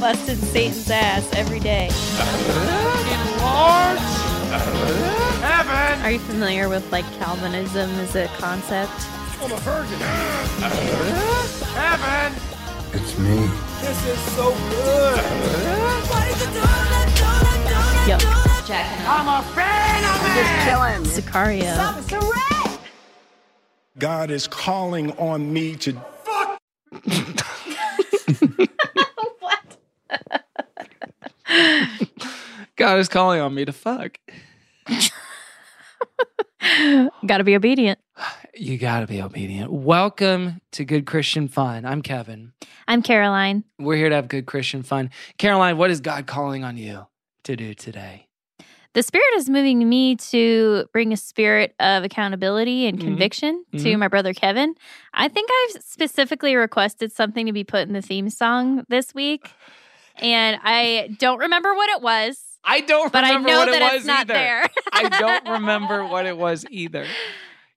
Busting Satan's ass every day. Are you familiar with like Calvinism as a concept? i'm a virgin It's me. This is so good. Yo, Jack. I'm a fan of it. Sicario. God is calling on me to God is calling on me to fuck. Got to be obedient. You gotta be obedient. Welcome to Good Christian Fun. I'm Kevin. I'm Caroline. We're here to have good Christian fun. Caroline, what is God calling on you to do today? The Spirit is moving me to bring a spirit of accountability and Mhm. conviction to Mhm. my brother Kevin. I think I've specifically requested something to be put in the theme song this week, and I don't remember what it was, I don't but I remember know what that it was it's not either. there. I don't remember what it was either.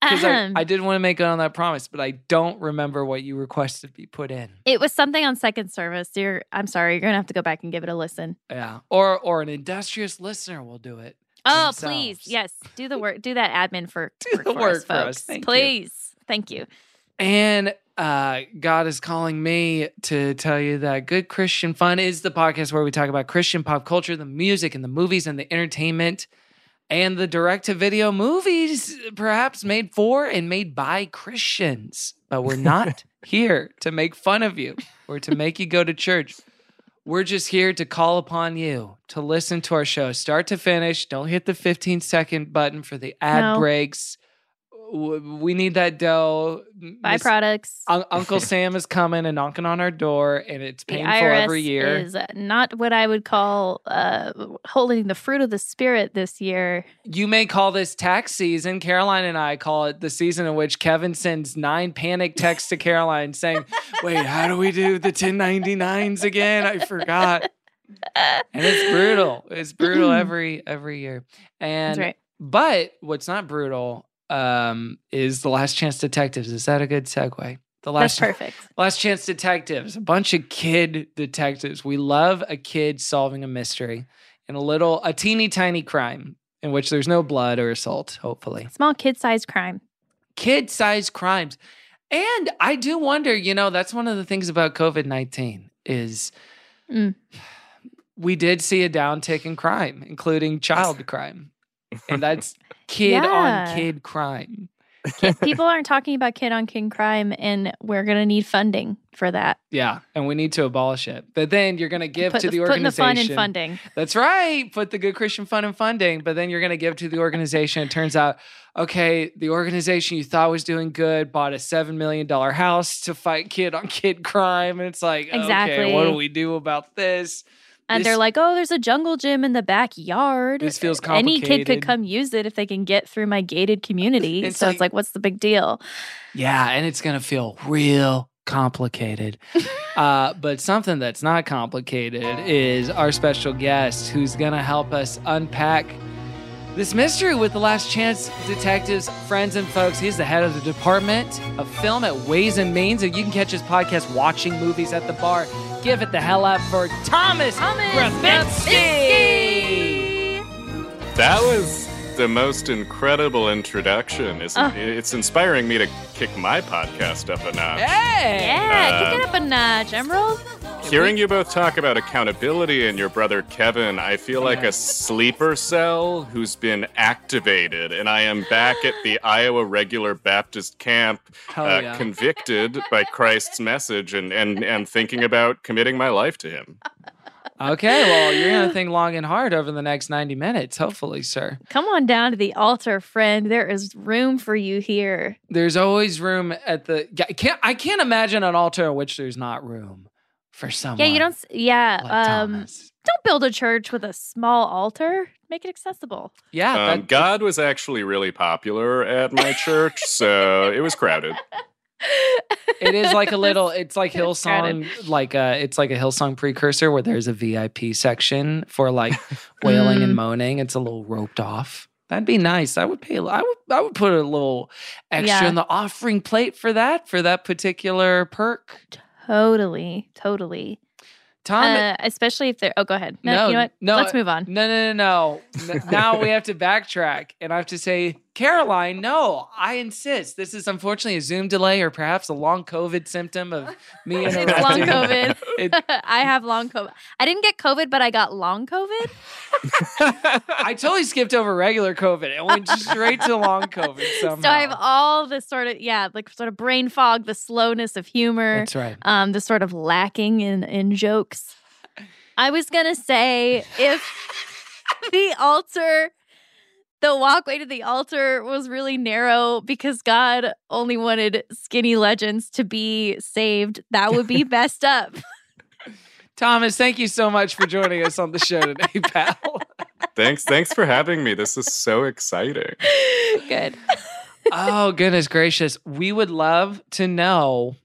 Because I, um, I did want to make good on that promise, but I don't remember what you requested be put in. It was something on second service. You're, I'm sorry, you're gonna have to go back and give it a listen. Yeah. Or or an industrious listener will do it. Oh, themselves. please, yes, do the work, do that admin for, Do work the for work us, for us. folks. Thank you. please, thank you. And uh, God is calling me to tell you that Good Christian Fun is the podcast where we talk about Christian pop culture, the music and the movies and the entertainment and the direct to video movies, perhaps made for and made by Christians. But we're not here to make fun of you or to make you go to church. We're just here to call upon you to listen to our show start to finish. Don't hit the 15 second button for the ad No. breaks. W- We need that dough. Miss- Byproducts. Un- Uncle Sam is coming and knocking on our door, and it's the painful IRS every year. is not what I would call uh, holding the fruit of the spirit this year. you may call this tax season. Caroline and I call it the season in which Kevin sends nine panic texts to Caroline saying, Wait, how do we do the 1099s again? I forgot. And it's brutal. It's brutal every every year. And That's right. but what's not brutal um, is the last chance detectives. Is that a good segue? The That's last perfect. Last Chance Detectives, a bunch of kid detectives. We love a kid solving a mystery and a little, a teeny tiny crime in which there's no blood or assault, hopefully. Small kid-sized crime. Kid sized crimes. And I do wonder, you know, that's one of the things about COVID 19 is Mm. we did see a downtick in crime, including child crime. And that's kid Yeah. on kid crime. People aren't talking about kid on kid crime, and we're gonna need funding for that. Yeah. And we need to abolish it. But then you're going to give Put to the, the putting the organization. fun in funding. That's right. Put the good Christian fund in funding, but then you're going to give to the organization. It turns out, okay, the organization you thought was doing good bought a $7 million house to fight kid on kid crime. And it's like, okay, Exactly. what do we do about this? And This- they're like, "Oh, there's a jungle gym in the backyard. This feels complicated. Any kid could come use it if they can get through my gated community." It's so like- it's like, what's the big deal? Yeah. And it's going to feel real complicated. uh, but something that's not complicated is our special guest who's going to help us unpack this mystery with the last chance detectives friends and folks he's the head of the department of film at ways and means and you can catch his podcast watching movies at the bar give it the hell up for thomas, Grabinski. That was the most incredible introduction. It's, Oh. it's inspiring me to kick my podcast up a notch. hey Yeah, Uh, kick it up a notch, Emeril. Hearing you both talk about accountability and your brother Kevin, I feel like a sleeper cell who's been activated, and I am back at the Iowa Regular Baptist Camp, uh, yeah. convicted by Christ's message and, and, and thinking about committing my life to him. Okay, well, you're going to think long and hard over the next 90 minutes, hopefully, sir. Come on down to the altar, friend. There is room for you here. There's always room at the. I can't, I can't imagine an altar in which there's not room for someone. Yeah, you don't. Yeah, Like um, Thomas. don't build a church with a small altar. Make it accessible. Yeah, Um, that- God was actually really popular at my church, so it was crowded. it is like a little. It's like It's crowded. Hillsong, like uh it's like a Hillsong precursor where there's a VIP section for like wailing and Mm. moaning. It's a little roped off. That'd be nice. I would pay. I would. I would put a little extra Yeah. in the offering plate for that for that particular perk. Totally, totally. Tom, Uh, especially if they're. Oh, go ahead. No, No, you know what? no, Let's move on. No, no, no, no. Now we have to backtrack, and I have to say, Caroline, no, I insist. This is unfortunately a Zoom delay, or perhaps a long COVID symptom of me and It's long COVID. It- I have long COVID. I didn't get COVID, but I got long COVID. I totally skipped over regular COVID and went straight to long COVID somehow. So I have all this sort of yeah, like sort of brain fog, the slowness of humor, That's right. um, the sort of lacking in in jokes. I was gonna say if the altar, the walkway to the altar was really narrow because God only wanted skinny legends to be saved, that would be messed up. Thomas, thank you so much for joining us on the show today, pal. Thanks, thanks for having me. This is so exciting. Good. oh, goodness gracious. We would love to know.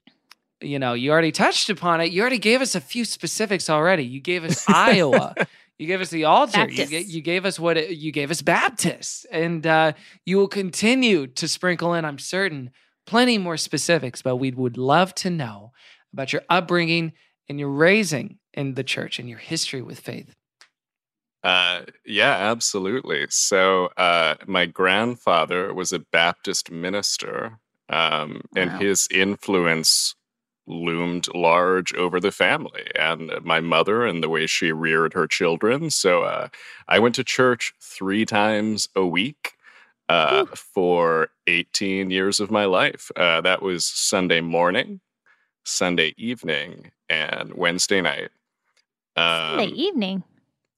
You know, you already touched upon it. You already gave us a few specifics already. You gave us Iowa. You gave us the altar. You, you gave us what it, you gave us Baptists, and uh, you will continue to sprinkle in. I'm certain plenty more specifics, but we would love to know about your upbringing and your raising in the church and your history with faith. Uh, yeah, absolutely. So, uh, my grandfather was a Baptist minister, um, and his influence loomed large over the family and my mother and the way she reared her children. So, uh, I went to church three times a week. Uh, for 18 years of my life. Uh, that was Sunday morning, Sunday evening, and Wednesday night. Sunday Um, evening.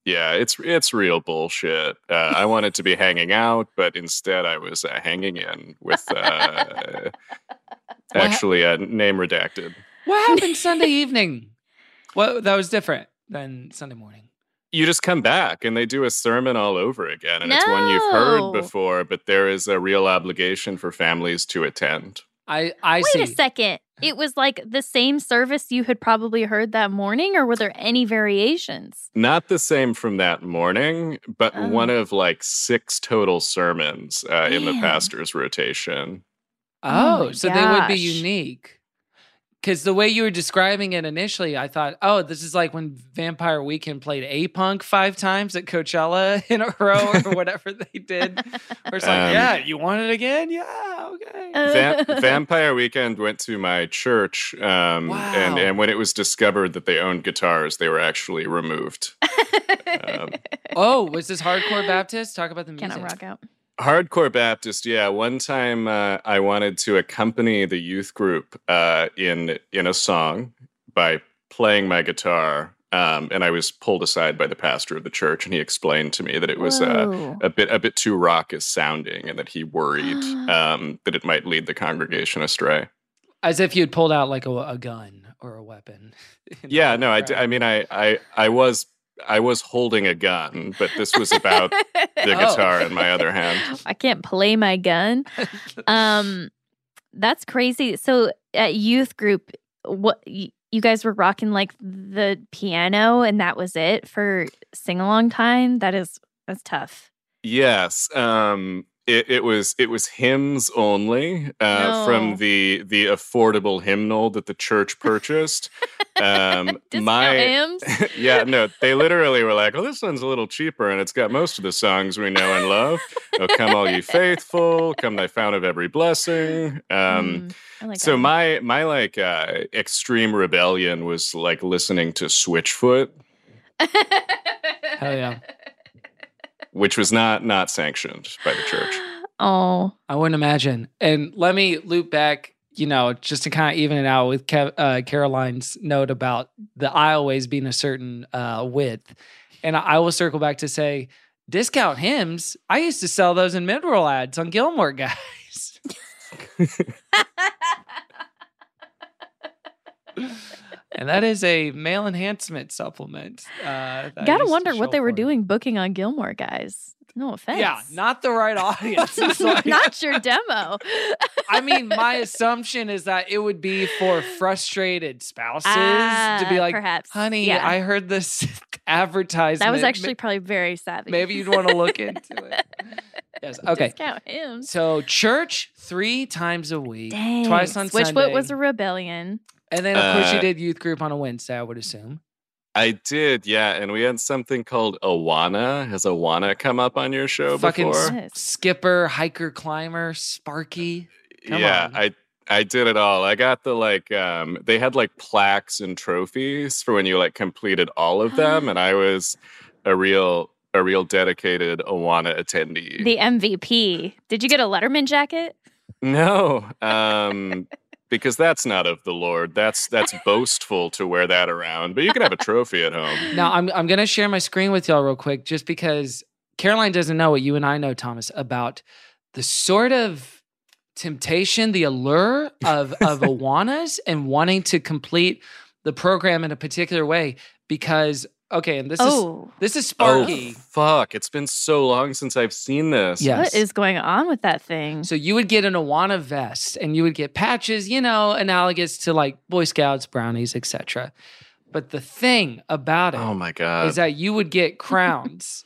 yeah, it's it's real bullshit. Uh, I wanted to be hanging out, but instead I was uh, hanging in with uh, What? actually a name redacted. What happened Sunday evening? Well, that was different than Sunday morning. You just come back and they do a sermon all over again, and it's one you've heard before, but there is a real obligation for families to attend. I I Wait see. a second. It was like the same service you had probably heard that morning, or were there any variations? Not the same from that morning, but Oh. one of like six total sermons uh, in the pastor's rotation. Oh Oh, my so they would be unique. Because the way you were describing it initially, I thought, oh, this is like when Vampire Weekend played A Punk five times at Coachella in a row or whatever they did. Or it's like, Um, yeah, you want it again? Yeah, okay. Uh, Va- Vampire Weekend went to my church, um, Wow. and and when it was discovered that they owned guitars, they were actually removed. Um, oh, was this hardcore Baptist? Talk about the music. Cannot rock out. Hardcore Baptist, yeah. One time, uh, I wanted to accompany the youth group uh, in in a song by playing my guitar, um, and I was pulled aside by the pastor of the church, and he explained to me that it was uh, a bit a bit too raucous sounding, and that he worried um, that it might lead the congregation astray. As if you'd pulled out like a, a gun or a weapon. Yeah, no, I, d- crowd. I mean, I, I, I was, I was holding a gun, but this was about the Oh. guitar in my other hand. I can't play my gun. Um, that's crazy. So at youth group, what y- you guys were rocking like the piano, and that was it for sing along time. That is that's tough. Yes, um, it, it was, it was hymns only uh, No. from the the affordable hymnal that the church purchased. Um, my, hymns. yeah, no, they literally were like, "Oh, this one's a little cheaper, and it's got most of the songs we know and love." oh, come all ye faithful, come thy fount of every blessing. Um, Mm, like so that my my like uh extreme rebellion was like listening to switchfoot Hell yeah. which was not not sanctioned by the church Oh, I wouldn't imagine. And let me loop back. you know, just to kind of even it out with Kev, uh, Caroline's note about the aisleways being a certain uh, width, and I, I will circle back to say discount Hims. I used to sell those in mid-roll ads on Gilmore Guys. and that is a male enhancement supplement. Uh, Gotta wonder what they were doing booking on Gilmore Guys. No offense. Yeah, not the right audience. Like- not your demo. I mean, my assumption is that it would be for frustrated spouses to Ah, be like, perhaps. honey, Yeah. I heard this advertisement. that was actually probably very savvy. maybe you'd want to look into it. Yes. Okay. Discount him. So church three times a week, Dang. twice on Switchfoot Sunday, was a rebellion. And then of course you Uh, did youth group on a Wednesday. I would assume. I did, yeah, and we had something called Awana. Has Awana come up on your show Fucking before? s- skipper, hiker, climber, Sparky. Come yeah, on. I I did it all. I got the like um they had like plaques and trophies for when you like completed all of them and I was a real a real dedicated Awana attendee. The MVP. Did you get a Letterman jacket? no, um because that's not of the Lord. That's that's boastful to wear that around. But you can have a trophy at home. Now I'm I'm gonna share my screen with y'all real quick, just because Caroline doesn't know what you and I know, Thomas, about the sort of temptation, the allure of of Awanas and wanting to complete the program in a particular way. Because okay, and this is oh, this is Oh Sparky. fuck! It's been so long since I've seen this. Yeah. what Yes. is going on with that thing? So you would get an Awana vest and you would get patches, you know, analogous to like Boy Scouts, brownies, etc. But the thing about it Oh my god. is that you would get crowns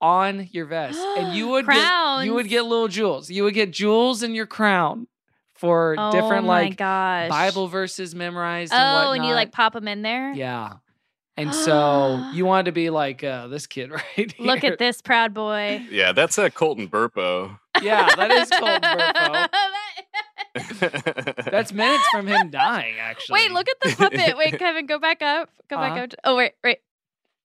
on your vest, and you would get, you would get little jewels. You would get jewels in your crown for oh different my like gosh. Bible verses memorized. Oh, and, and, you like pop them in there? yeah. And so you wanted to be like uh, this kid right here. Look at this proud boy. yeah, that's a Colton Burpo. Yeah, that is Colton Burpo. That's minutes from him dying. Actually, Wait, look at the puppet. Wait, Kevin, go back up. Go Uh-huh. back up. Oh, wait, wait.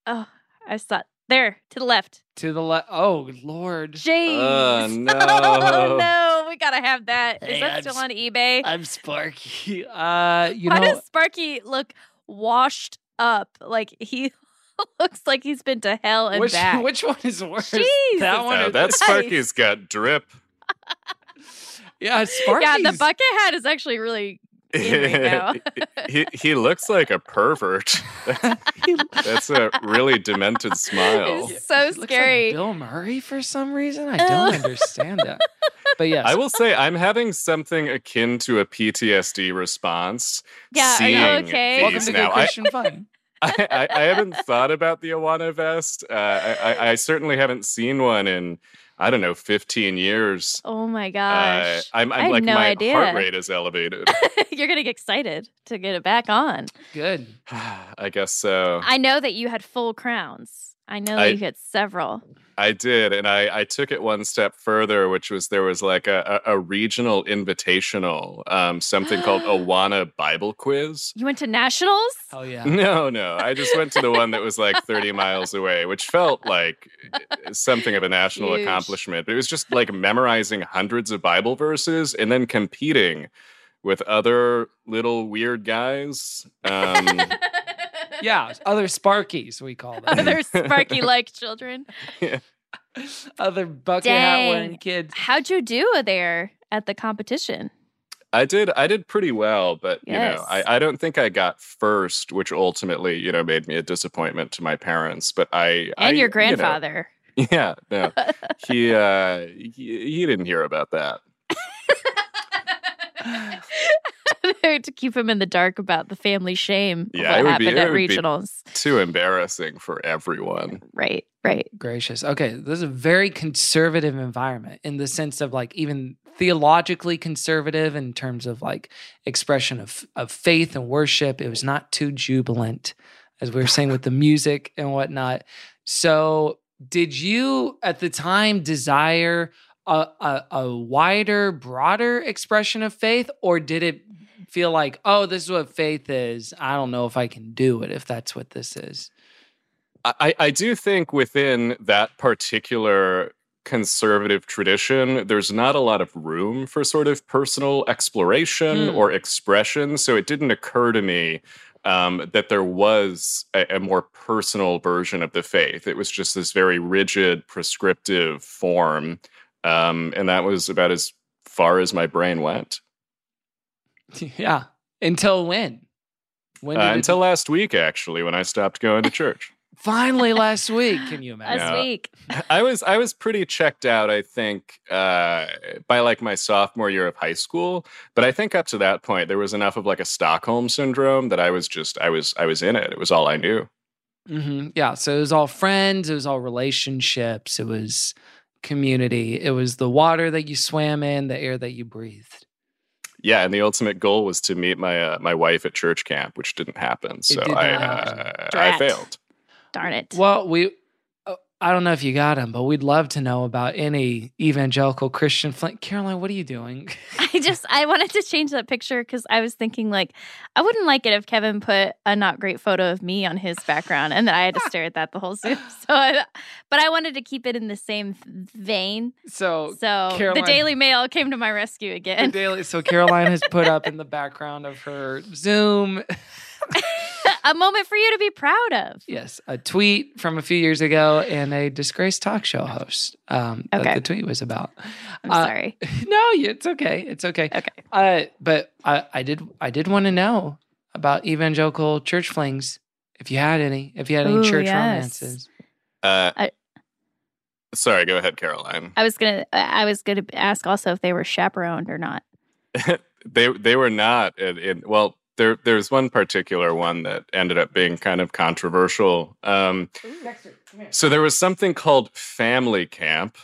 Oh, I saw there to the left. to the left. Oh Lord, James. Oh, no. Oh, no. We gotta have that. Is Hey, that I'm still s- on eBay? I'm Sparky. Uh, you Why know, does Sparky look washed up? Like he looks like he's been to hell and which back. which one is worse? Jesus. That one Uh, that? Sparky's got drip. Yeah, Sparky's. yeah, the bucket hat is actually really in right now. he he looks like a pervert. That's a really demented smile. It's so He looks like scary. Bill Murray for some reason. I don't understand that. But yes, I will say I'm having something akin to a PTSD response. Yeah, are you seeing okay? welcome these to now. Good I, Christian Fun. I, I, I haven't thought about the Awana vest. Uh, I, I, I certainly haven't seen one in I don't know 15 years. Oh my Uh, gosh. I'm, I I'm like no my idea. heart rate is elevated. You're gonna get excited to get it back on. Good. I guess so. I know that you had full crowns. I know I- you had several. I did, and I, I took it one step further, which was there was like a, a, a regional invitational, um, something called Awana Bible Quiz. You went to nationals? Oh yeah. No, no, I just went to the one that was like 30 miles away, which felt like uh, something of a national Huge. accomplishment. But it was just like memorizing hundreds of Bible verses and then competing with other little weird guys. Um, Yeah, other Sparkies we call them. Other Sparky like children. other bucket hat wearing kids. How'd you do there at the competition? I did I did pretty well, but you know, I, I don't think I got first, which ultimately, you know, made me a disappointment to my parents. But I I, And your you know, grandfather. yeah, no. He uh he, he didn't hear about that. To keep him in the dark about the family shame of Yeah, what it would be- happened it at would be- regionals. Too embarrassing for everyone. Right, right. Gracious. Okay, this is a very conservative environment in the sense of like even theologically conservative in terms of like expression of of faith and worship. It was not too jubilant, as we were saying with the music and whatnot. So, did you at the time desire a, a, a wider, broader expression of faith, or did it feel like, oh, this is what faith is? I don't know if I can do it if that's what this is. I, I do think within that particular conservative tradition, there's not a lot of room for sort of personal exploration Hmm. or expression. So it didn't occur to me um, that there was a, a more personal version of the faith. It was just this very rigid, prescriptive form. Um, and that was about as far as my brain went. Yeah. Until when? When Uh, did it- until last week, actually, when I stopped going to church. finally last week. Can you imagine? Last week. I was I was pretty checked out. I think uh, by like my sophomore year of high school, but I think up to that point there was enough of like a Stockholm syndrome that I was just I was I was in it. It was all I knew. hmm Yeah. So it was all friends. It was all relationships. It was community. It was the water that you swam in, the air that you breathed. Yeah, and the ultimate goal was to meet my uh, my wife at church camp, which didn't happen. So did I uh. I failed. Darn it. Well, we. I don't know if you got him, but we'd love to know about any evangelical Christian. Fl- Caroline, what are you doing? I just I wanted to change that picture because I was thinking like I wouldn't like it if Kevin put a not great photo of me on his background and then I had to stare at that the whole Zoom. So, I, but I wanted to keep it in the same vein. So, So Caroline- the Daily Mail came to my rescue the again. daily. So Caroline has put up in the background of her Zoom. A moment for you to be proud of. Yes, a tweet from a few years ago and a disgraced talk show host. Um, that Okay. the tweet was about. I'm Uh, sorry. No, it's okay. It's okay. Okay. Uh, but I, I did I did want to know about evangelical church flings. If you had any, if you had any Ooh, church yes. romances. Uh, I- sorry, go ahead, Caroline. I was gonna I was gonna ask also if they were chaperoned or not. they they were not in, in well there there's one particular one that ended up being kind of controversial um so there was something called family camp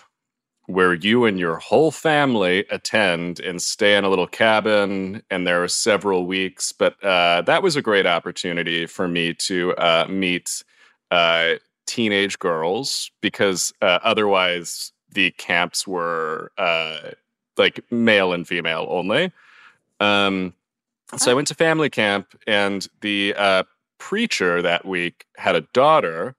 where you and your whole family attend and stay in a little cabin and there are several weeks but uh, that was a great opportunity for me to uh, meet uh, teenage girls because uh, otherwise the camps were uh, like male and female only. Um, so I went to family camp, and the uh, preacher that week had a daughter,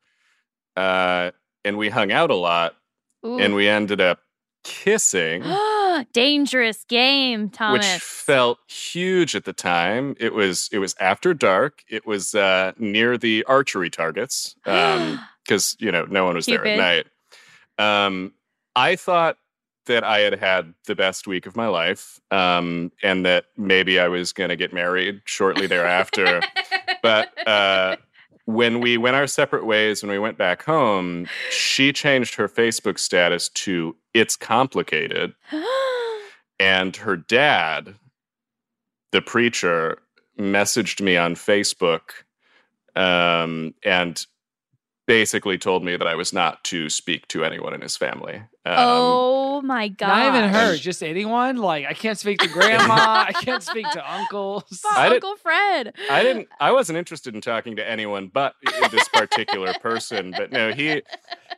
uh, and we hung out a lot, Ooh. and we ended up kissing. Dangerous game, Thomas. Which felt huge at the time. It was it was after dark. It was uh, near the archery targets because you know no one was there at night. Um, I thought that I had had the best week of my life, um, and that maybe I was going to get married shortly thereafter. but uh, when we went our separate ways, when we went back home, she changed her Facebook status to "It's complicated." and her dad, the preacher, messaged me on Facebook um, and basically told me that I was not to speak to anyone in his family. Um, oh my god! Not even her, just anyone. Like I can't speak to grandma. I can't speak to uncles. I did- Uncle Fred. I didn't. I wasn't interested in talking to anyone but this particular person. But no, he,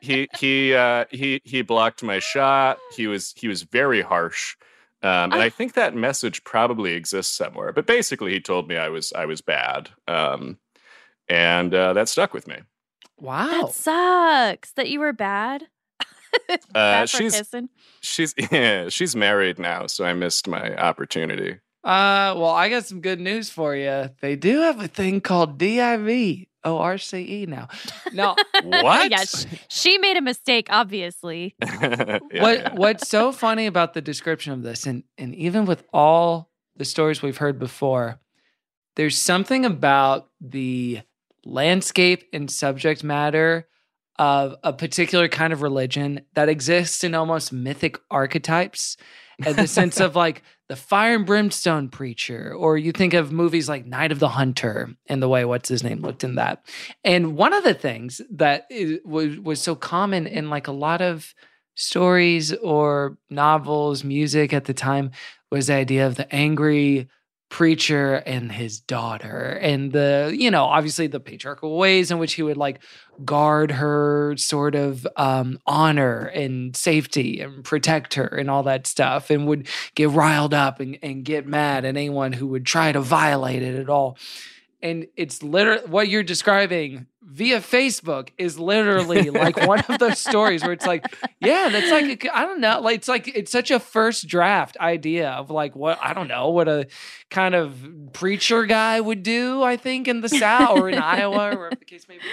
he, he, uh, he, he blocked my shot. He was he was very harsh, um, and I think that message probably exists somewhere. But basically, he told me I was I was bad, um, and uh, that stuck with me. Wow. That sucks. That you were bad. Uh, bad for she's kissing. she's yeah, she's married now, so I missed my opportunity. Uh, well, I got some good news for you. They do have a thing called DIV ORCE E now. No, What? yeah, sh- she made a mistake, obviously. Yeah, what yeah. what's so funny about the description of this, and and even with all the stories we've heard before, there's something about the landscape and subject matter of a particular kind of religion that exists in almost mythic archetypes. In the sense of like the fire and brimstone preacher or you think of movies like night of the hunter and the way what's his name looked in that. And one of the things that is, was, was so common in like a lot of stories or novels music at the time was the idea of the angry preacher and his daughter and the you know obviously the patriarchal ways in which he would like guard her sort of um honor and safety and protect her and all that stuff and would get riled up and, and get mad at anyone who would try to violate it at all and it's literally what you're describing via Facebook is literally like one of those stories where it's like, yeah, that's like I don't know, like it's like it's such a first draft idea of like what I don't know what a kind of preacher guy would do. I think in the South or in Iowa or whatever the case may be.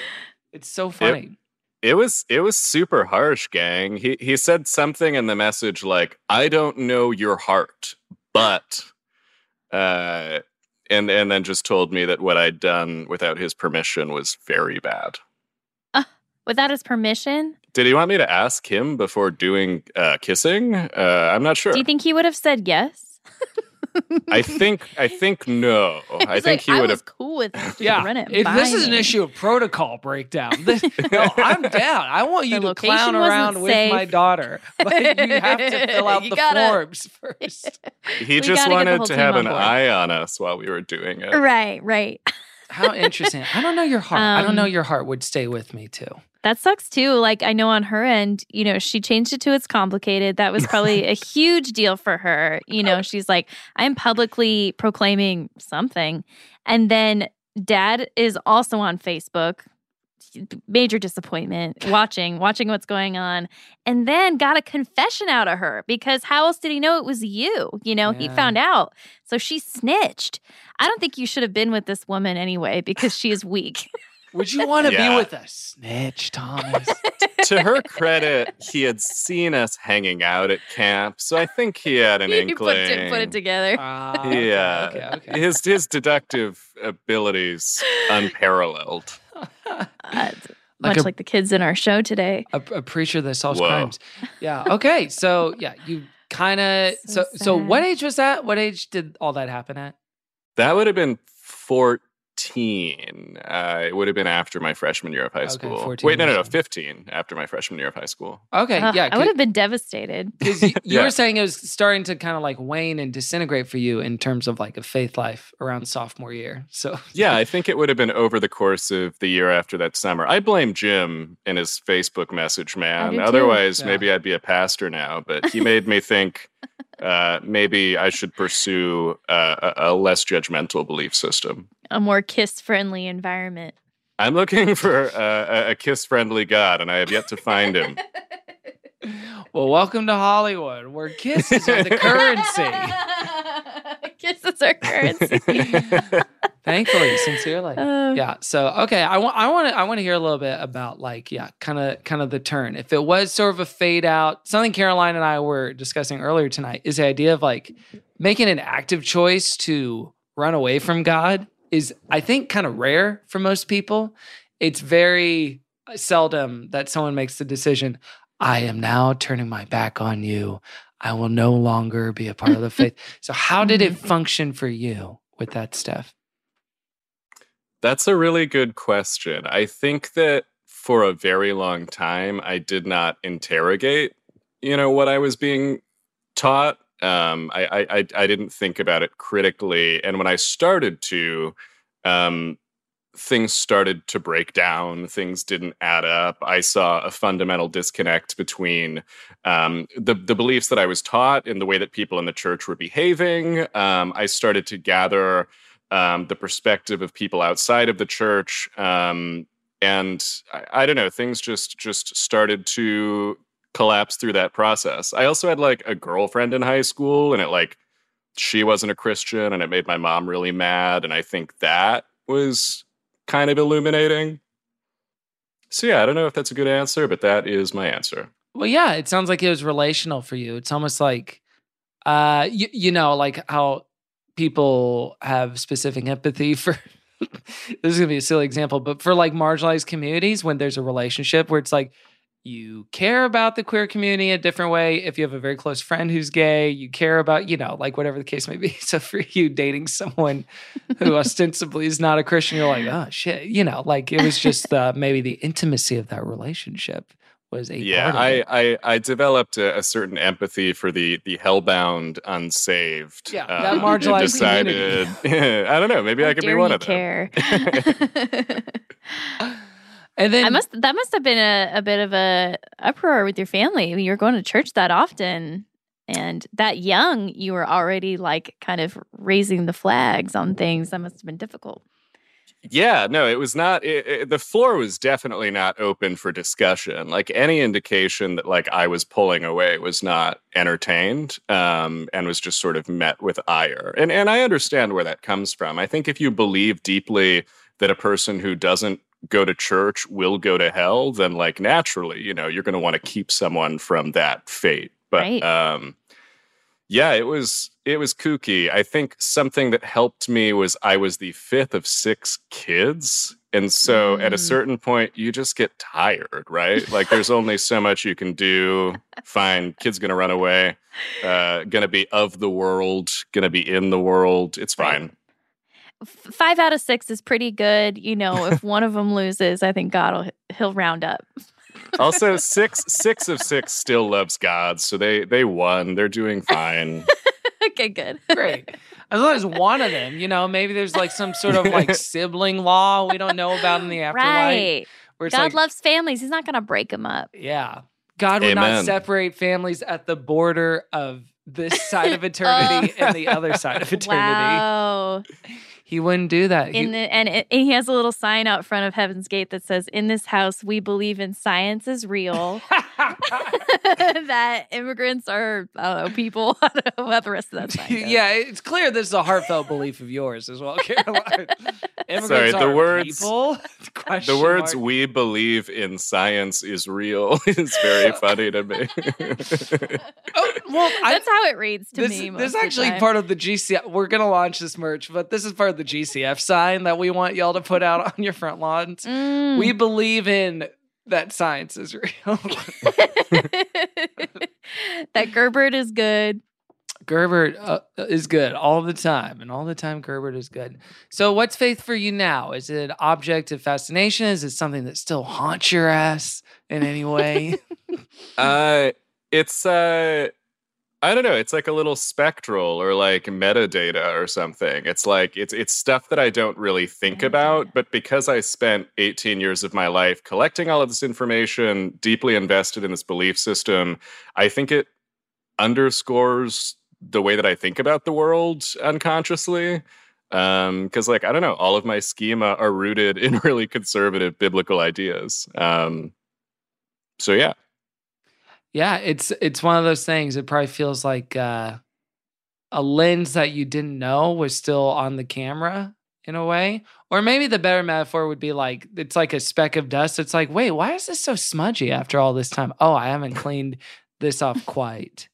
It's so funny. It was it was super harsh, gang. He he said something in the message like, "I don't know your heart, but," uh, and and then just told me that what I'd done without his permission was very bad. Without his permission? Did he want me to ask him before doing uh, kissing? Uh, I'm not sure. Do you think he would have said yes? I think I think no. I think like, he would was have. cool with it. Yeah, run it if this by is an issue of protocol breakdown, this, no, I'm down. I want you The to clown wasn't around with my daughter, but you have to fill out You the gotta- forms first. He just gotta get the wanted to have an board. eye on us while we were doing it. Right, right. How interesting. I don't know your heart. I don't know Um, your heart would stay with me too. That sucks too. Like I know on her end, you know, she changed it to it's complicated. That was probably a huge deal for her. You know, she's like, I'm publicly proclaiming something. And then dad is also on Facebook. Major disappointment watching, watching what's going on. And then got a confession out of her because how else did he know it was you? You know, he found out. So she snitched. I don't think you should have been with this woman anyway because she is weak. Would you want to be with a snitch, Thomas? to her credit, he had seen us hanging out at camp, so I think he had an you inkling. put it, put it together. Okay, yeah, okay, okay. his his deductive abilities unparalleled. Uh, Like much a- like the kids in our show today. a, a preacher that solves Whoa. crimes. Yeah. Okay. So yeah, you kind of. So So so, what age was that? What age did all that happen at? That would have been fourteen. Uh, it would have been after my freshman year of high Okay, school. 14 Wait, no, no, no, fifteen after my freshman year of high school. Okay. Ugh, yeah. I would have been devastated. Because you, you Yeah. were saying it was starting to kind of like wane and disintegrate for you in terms of like a faith life around sophomore year. So Yeah, I think it would have been over the course of the year after that summer. I blame Jim and his Facebook message, man. Otherwise, Yeah. maybe I'd be a pastor now. But he made me think uh, maybe I should pursue uh, a, a less judgmental belief system. A more kiss friendly environment. I'm looking for uh, a, a kiss friendly God, and I have yet to find him. well, welcome to Hollywood, where kisses are the currency. Kisses are currency. Thankfully, sincerely. Uh, yeah so okay i want i want to i want to hear a little bit about like yeah kind of kind of the turn if it was sort of a fade out something caroline and i were discussing earlier tonight is the idea of like making an active choice to run away from god is i think kind of rare for most people it's very seldom that someone makes the decision i am now turning my back on you i will no longer be a part of the faith so how did it function for you with that stuff That's a really good question. I think that for a very long time, I did not interrogate, you know, what I was being taught. Um, I, I, I, I didn't think about it critically, and when I started to, um, things started to break down. Things didn't add up. I saw a fundamental disconnect between um, the the beliefs that I was taught and the way that people in the church were behaving. Um, I started to gather um, the perspective of people outside of the church, um, and I, I don't know. Things just just started to collapse through that process. I also had like a girlfriend in high school, and it like she wasn't a Christian, and it made my mom really mad. And I think that was kind of illuminating. So yeah, I don't know if that's a good answer, but that is my answer. Well, yeah, it sounds like it was relational for you. It's almost like, uh, you, you know, like how people have specific empathy for. this is gonna be a silly example, but for like marginalized communities, when there's a relationship where it's like you care about the queer community a different way. If you have a very close friend who's gay, you care about, you know, like whatever the case may be. So for you dating someone who ostensibly is not a Christian, you're like, oh shit, you know, like it was just uh, maybe the intimacy of that relationship was a yeah, part of I, it. I I developed a, a certain empathy for the the hellbound unsaved. Yeah, um, that and marginalized decided. I don't know. Maybe How I could be one you of them. Care. And then I must that must have been a, a bit of a uproar with your family. I mean, You're going to church that often and that young, you were already like kind of raising the flags on things. That must have been difficult. Yeah, no, it was not. It, it, the floor was definitely not open for discussion. Like any indication that like I was pulling away was not entertained, um, and was just sort of met with ire. And and I understand where that comes from. I think if you believe deeply that a person who doesn't go to church will go to hell, then like naturally, you know, you're going to want to keep someone from that fate. But Right. um, yeah, it was it was kooky. I think something that helped me was I was the fifth of six kids. And so at a Mm. certain point, you just get tired, right? Like there's only so much you can do. Fine, kid's gonna run away, uh, gonna be of the world, gonna be in the world. It's fine. F- Five out of six is pretty good. You know, if one of them loses, I think God will he'll round up. Also, six six of six still loves God, so they they won. They're doing fine. okay, good. Great. As long as one of them, you know, maybe there's like some sort of like sibling law we don't know about in the afterlife. right. Where God like, loves families. He's not going to break them up. yeah. God would not separate families at the border of this side of eternity oh. and the other side of eternity. Wow. He wouldn't do that. He- the and, it, and he has a little sign out front of Heaven's Gate that says, "In this house, we believe in science is real. that immigrants are, I don't know, people. I don't know how the rest of that sign goes. yeah, it's clear this is a heartfelt belief of yours as well, Caroline. Immigrants Sorry, the are words- people? Question The words mark. "we believe in science is real" is very funny to me. Oh, well, I, That's how it reads to this, me. Most this is of the actually time. part of the GCF. We're gonna launch this merch, but this is part of the GCF sign that we want y'all to put out on your front lawns. Mm. We believe in that science is real. that Gerbert is good. Gerbert uh, is good all the time, and all the time Gerbert is good. So, what's faith for you now? Is it an object of fascination? Is it something that still haunts your ass in any way? uh, it's uh, I don't know. It's like a little spectral or like metadata or something. It's like it's it's stuff that I don't really think about, but because I spent 18 years of my life collecting all of this information, deeply invested in this belief system, I think it underscores the way that I think about the world unconsciously. Um, because like I don't know, all of my schema are rooted in really conservative biblical ideas. Um, so yeah. Yeah, it's it's one of those things. It probably feels like uh, a lens that you didn't know was still on the camera in a way. Or maybe the better metaphor would be like it's like a speck of dust. It's like, wait, why is this so smudgy after all this time? Oh, I haven't cleaned this off quite.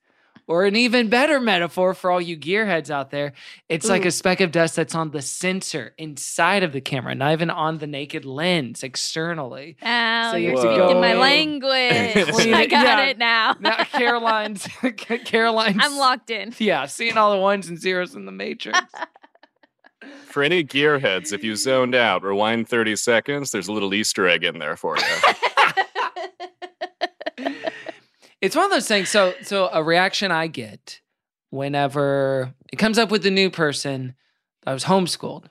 Or an even better metaphor for all you gearheads out there, it's like a mm. speck of dust that's on the sensor inside of the camera, not even on the naked lens externally. Ow, So you you're have to speaking go- my language. Clean I got yeah. it now. Now Caroline's Caroline's I'm locked in. Yeah, seeing all the ones and zeros in the matrix. For any gearheads, if you zoned out, rewind 30 seconds, there's a little Easter egg in there for you. It's one of those things. So, so a reaction I get whenever it comes up with a new person that was homeschooled,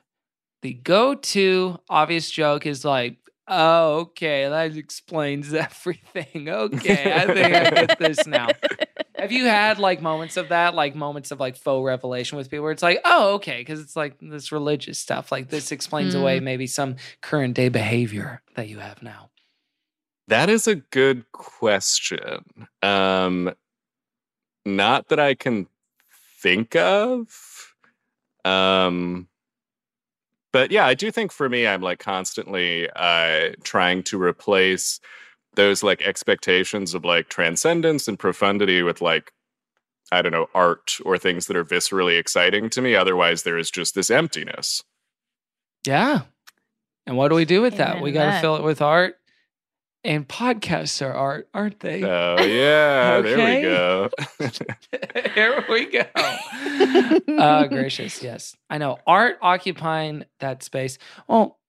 the go-to obvious joke is like, "Oh, okay, that explains everything. Okay, I think I get this now." Have you had like moments of that, like moments of like faux revelation with people where it's like, oh, okay, because it's like this religious stuff. Like this explains away mm. maybe some current day behavior that you have now. That is a good question. Um, not that I can think of. Um, but yeah, I do think for me, I'm like constantly uh, trying to replace those like expectations of like transcendence and profundity with like I don't know art or things that are viscerally exciting to me. Otherwise, there is just this emptiness. Yeah. And what do we do with that? We got to fill it with art. And podcasts are art, aren't they? Oh yeah, there we go. Here we go. uh, gracious, yes. I know. Art occupying that space. Well,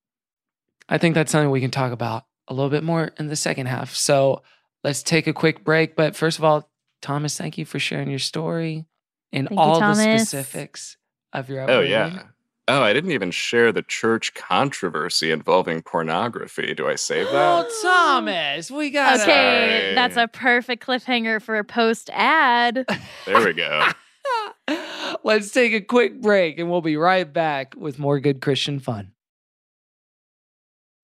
I think that's something we can talk about a little bit more in the second half. So let's take a quick break. But first of all, Thomas, thank you for sharing your story and Thank you, all the specifics of your Oh yeah. Oh, I didn't even share the church controversy involving pornography. Do I save that? Oh, Thomas, we got Okay, Sorry. that's a perfect cliffhanger for a post ad. There we go. Let's take a quick break and we'll be right back with more good Christian fun.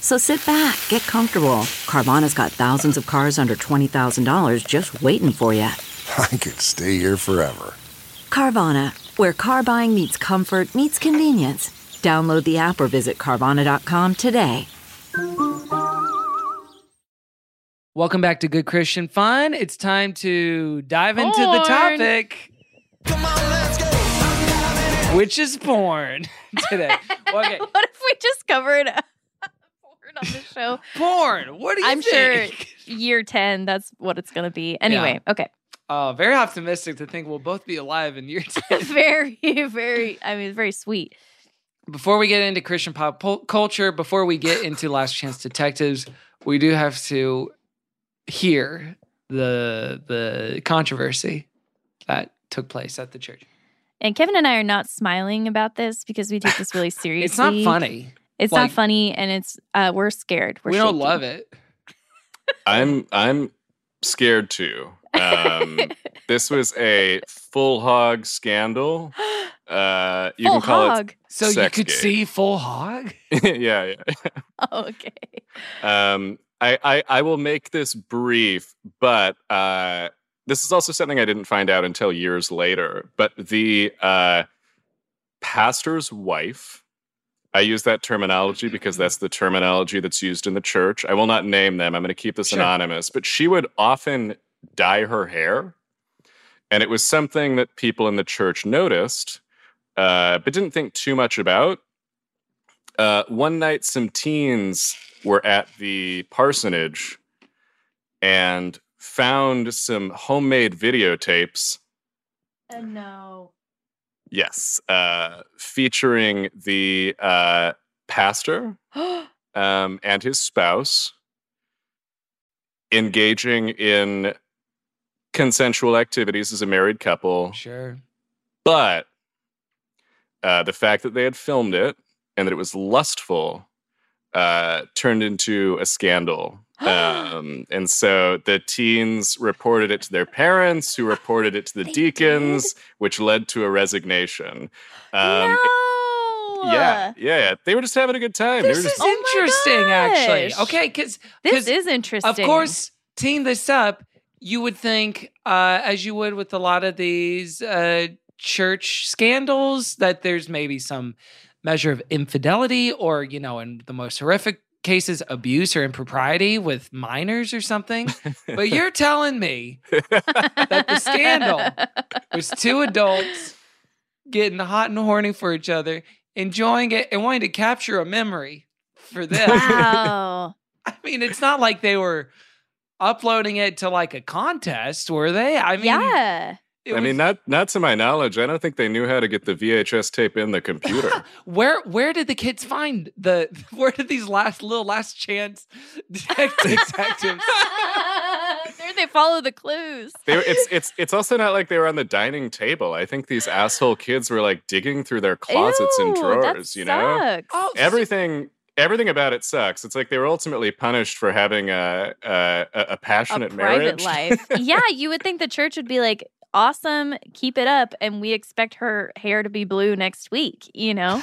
So sit back, get comfortable. Carvana's got thousands of cars under $20,000 just waiting for you. I could stay here forever. Carvana, where car buying meets comfort, meets convenience. Download the app or visit Carvana.com today. Welcome back to Good Christian Fun. It's time to dive into the Porn. topic. Which is porn today. Well, okay, what if we just covered porn on the show? porn. What do you I'm sure year 10, that's what it's going to be. Anyway, okay. Oh, very optimistic to think we'll both be alive in year 10. very, very, I mean, very sweet. before we get into Christian pop culture, before we get into Last Chance Detectives, we do have to hear the the controversy that took place at the church. And Kevin and I are not smiling about this because we take this really seriously. It's not funny. It's Like- not funny, and it's uh, we're scared. We're we don't love it. I'm I'm scared too. Um, this was a full hog scandal. Uh, you Full can call hog. So you could game. see full hog. yeah, yeah. Okay. Um, I, I I will make this brief, but uh, this is also something I didn't find out until years later. But the uh, pastor's wife, I use that terminology because that's the terminology that's used in the church. I will not name them. I'm going to keep this Sure. anonymous. But she would often dye her hair, and it was something that people in the church noticed, uh, but didn't think too much about. Uh, one night, some teens were at the parsonage and found some homemade videotapes. Uh, no. Yes, uh, featuring the uh, pastor um, and his spouse engaging in consensual activities as a married couple. Sure. But uh, the fact that they had filmed it and that it was lustful uh, turned into a scandal. um, and so the teens reported it to their parents, who reported it to the They deacons, which led to a resignation. Um, no. Yeah, yeah, yeah. They were just having a good time. They This were just is Oh interesting, actually. Okay, because This is interesting. Of course, teeing this up, you would think, uh, as you would with a lot of these uh, church scandals, that there's maybe some measure of infidelity or, you know, in the most horrific cases, abuse or impropriety with minors or something. but you're telling me that the scandal was two adults getting hot and horny for each other, enjoying it, and wanting to capture a memory for them. Wow. I mean, it's not like they were uploading it to like a contest, were they? I mean, yeah. It I was- mean, not not to my knowledge. I don't think they knew how to get the VHS tape in the computer. where where did the kids find the where did these last little last chance detectives? there they follow the clues. they it's it's it's also not like they were on the dining table. I think these asshole kids were like digging through their closets and drawers. that You know, sucks. Oh, everything everything about it sucks. It's like they were ultimately punished for having a a, a- a a passionate private marriage. life. yeah, you would think the church would be like, awesome, keep it up, and we expect her hair to be blue next week, you know?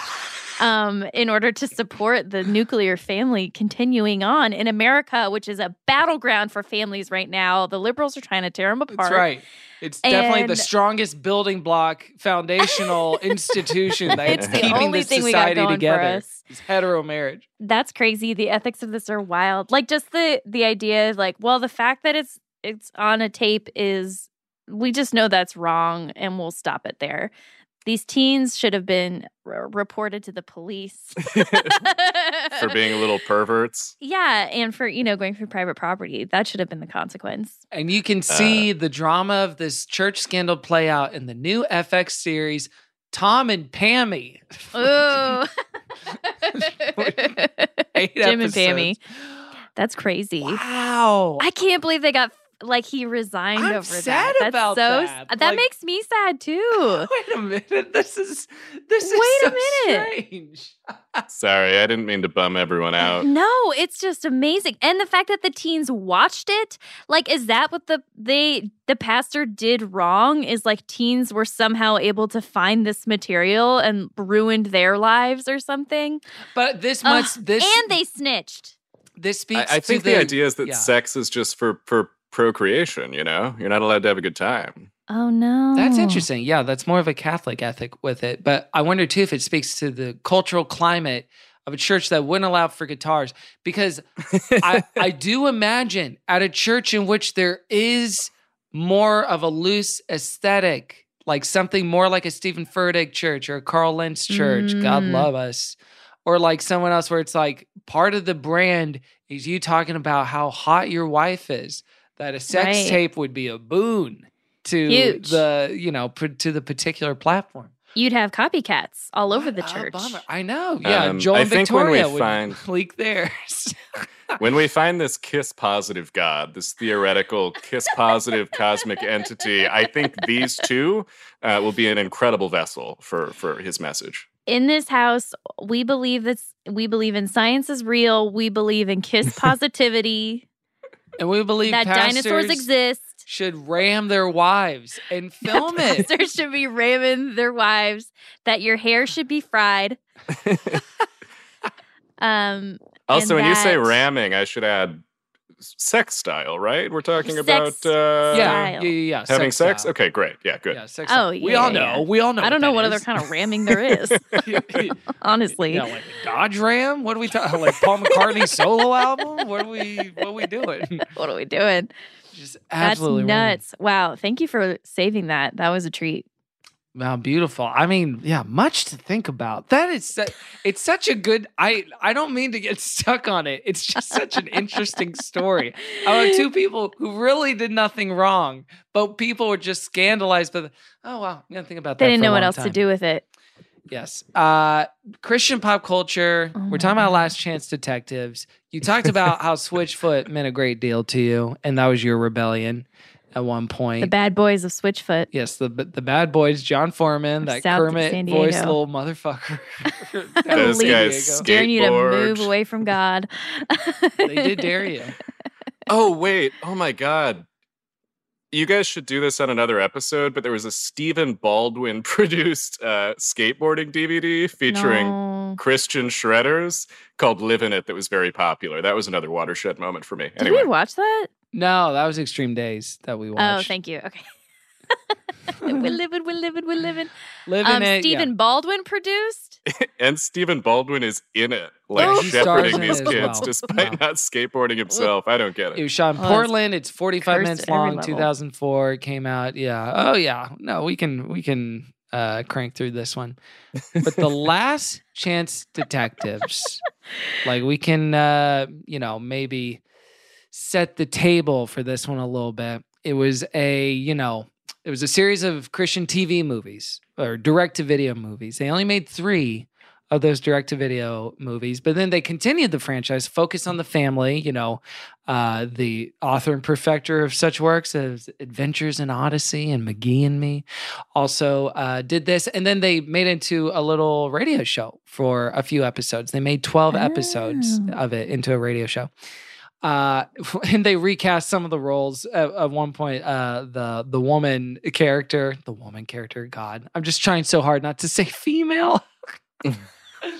Um, in order to support the nuclear family continuing on in America, which is a battleground for families right now. The liberals are trying to tear them apart. That's right. It's definitely the strongest building block, foundational institution that It's the keeping only this thing we got society together. us. Is hetero marriage. That's crazy. The ethics of this are wild. Like just the the idea of like, well, the fact that it's it's on a tape is we just know that's wrong and we'll stop it there. These teens should have been r- reported to the police for being a little perverts. Yeah, and for you know going through private property, that should have been the consequence. And you can uh, see the drama of this church scandal play out in the new FX series, Tom and Pammy. Ooh, Eight Jim and. Pammy. That's crazy. Wow. I can't believe they got like he resigned I'm over sad that. That's about so that. that Like- makes me sad too. Wait a minute. This is this is Wait a so minute. strange. Sorry, I didn't mean to bum everyone out. No, it's just amazing. And the fact that the teens watched it, like is that what the they the pastor did wrong is like teens were somehow able to find this material and ruined their lives or something? But this Ugh, much this and they snitched. this I, speaks I to think the, idea is that yeah. sex is just for for procreation. You know, you're not allowed to have a good time. Oh no. That's interesting. Yeah, that's more of a Catholic ethic with it. But I wonder too if it speaks to the cultural climate of a church that wouldn't allow for guitars. Because I, I do imagine at a church in which there is more of a loose aesthetic, like something more like a Steven Furtick church or a Carl Lentz church, God Mm. love us, or like someone else where it's like part of the brand is you talking about how hot your wife is, that a sex Right. tape would be a boon to Huge. the, you know, p- to the particular platform. You'd have copycats all over the What a church. bummer. I know. Yeah, Um, Joel I and think when we Victoria would find- leak theirs. when we find this kiss positive god, this theoretical kiss positive cosmic entity, I think these two uh, will be an incredible vessel for for his message. in this house, we believe that we believe in science is real. We believe in kiss positivity. And we believe that dinosaurs exist. should ram their wives and film it. Pastors should be ramming their wives. That your hair should be fried. um. Also, and when you say ramming, I should add sex style, right? We're talking Sex about uh, yeah, yeah, yeah, yeah. having sex. style. Okay, great. Yeah, good. Yeah, sex. Oh, style. we yeah, all yeah. know. We all know. I don't know what that other kind of ramming there is. honestly, You know, like Dodge Ram. What are we talking? Like Paul McCartney solo album? What are we? What are we doing? what are we doing? Just That's absolutely random. nuts. Wow. Thank you for saving that. That was a treat. Wow, beautiful. I mean, yeah, much to think about. That is, it's such a good. I I don't mean to get stuck on it. It's just such an interesting story about two people who really did nothing wrong, but people were just scandalized. But oh wow, I'm gonna think about that. They didn't know what else to do with it. Yes. Uh, Christian pop culture. Oh We're talking about Last Chance Detectives. You talked about how Switchfoot meant a great deal to you, and that was your rebellion at one point. The bad boys of Switchfoot. Yes, the the bad boys, Jon Foreman, that South of Kermit San voice little motherfucker. Those Leave guys Daring you to move away from God. they did dare you. Oh wait! Oh my god! You guys should do this on another episode. But there was a Stephen Baldwin produced uh, skateboarding DVD featuring No. Christian shredders called "Livin' It" that was very popular. That was another watershed moment for me. Did Anyway, we watch that? No, that was Extreme Days that we watched. Oh, thank you. Okay. we're living, we're living, we're living. Living Um, it. Stephen yeah. Baldwin produced. and Stephen Baldwin is in it, like Oh. Shepherding in these kids, well. despite Wow. not skateboarding himself. I don't get It it. was shot in Oh, Portland. It's 45 minutes long, 2004. It came out. Yeah. Oh yeah. No, we can we can uh crank through this one. But the last chance detectives, like we can uh, you know, maybe set the table for this one a little bit. It was a, you know, It was a series of Christian TV movies or direct to video movies. They only made three of those direct to video movies, but then they continued the franchise, focused on the family. You know, uh, the author and perfecter of such works as Adventures in Odyssey and McGee and Me also uh, did this. And then they made it into a little radio show for a few episodes. They made 12 episodes Oh. of it into a radio show. Uh, and they recast some of the roles at, at one point. Uh, the the woman character, the woman character, God, I'm just trying so hard not to say female.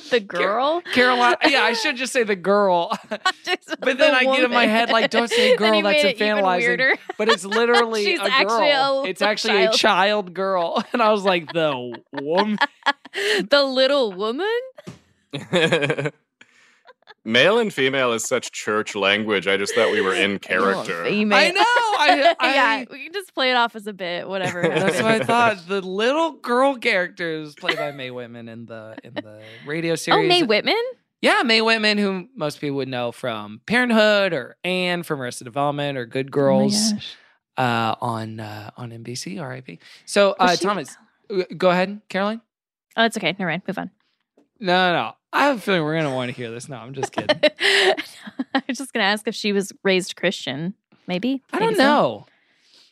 The girl. Caroline, yeah, I should just say the girl. But then I get in my head like, don't say Then girl, that's made it infantilizing. weirder. But it's literally She's a girl. actually a it's actually child. a child girl, and I was like, the woman. the little woman. Male and female is such church language. I just thought we were in character. Female. I know. I, I yeah, we can just play it off as a bit, whatever. That's what I thought. The little girl characters played by Mae Whitman in the in the radio series. Oh, series. Mae Whitman. Yeah, Mae Whitman, who most people would know from Parenthood or Anne from Arrested Development or Good Girls uh, on uh, on NBC. R.I.P. So, uh, she- Thomas, uh, go ahead, Caroline. Oh, it's okay. Never mind. Move on. No, no, no. I have a feeling we're gonna want to hear this. No, I'm just kidding. I was just gonna ask if she was raised Christian. Maybe. I Maybe don't so. know.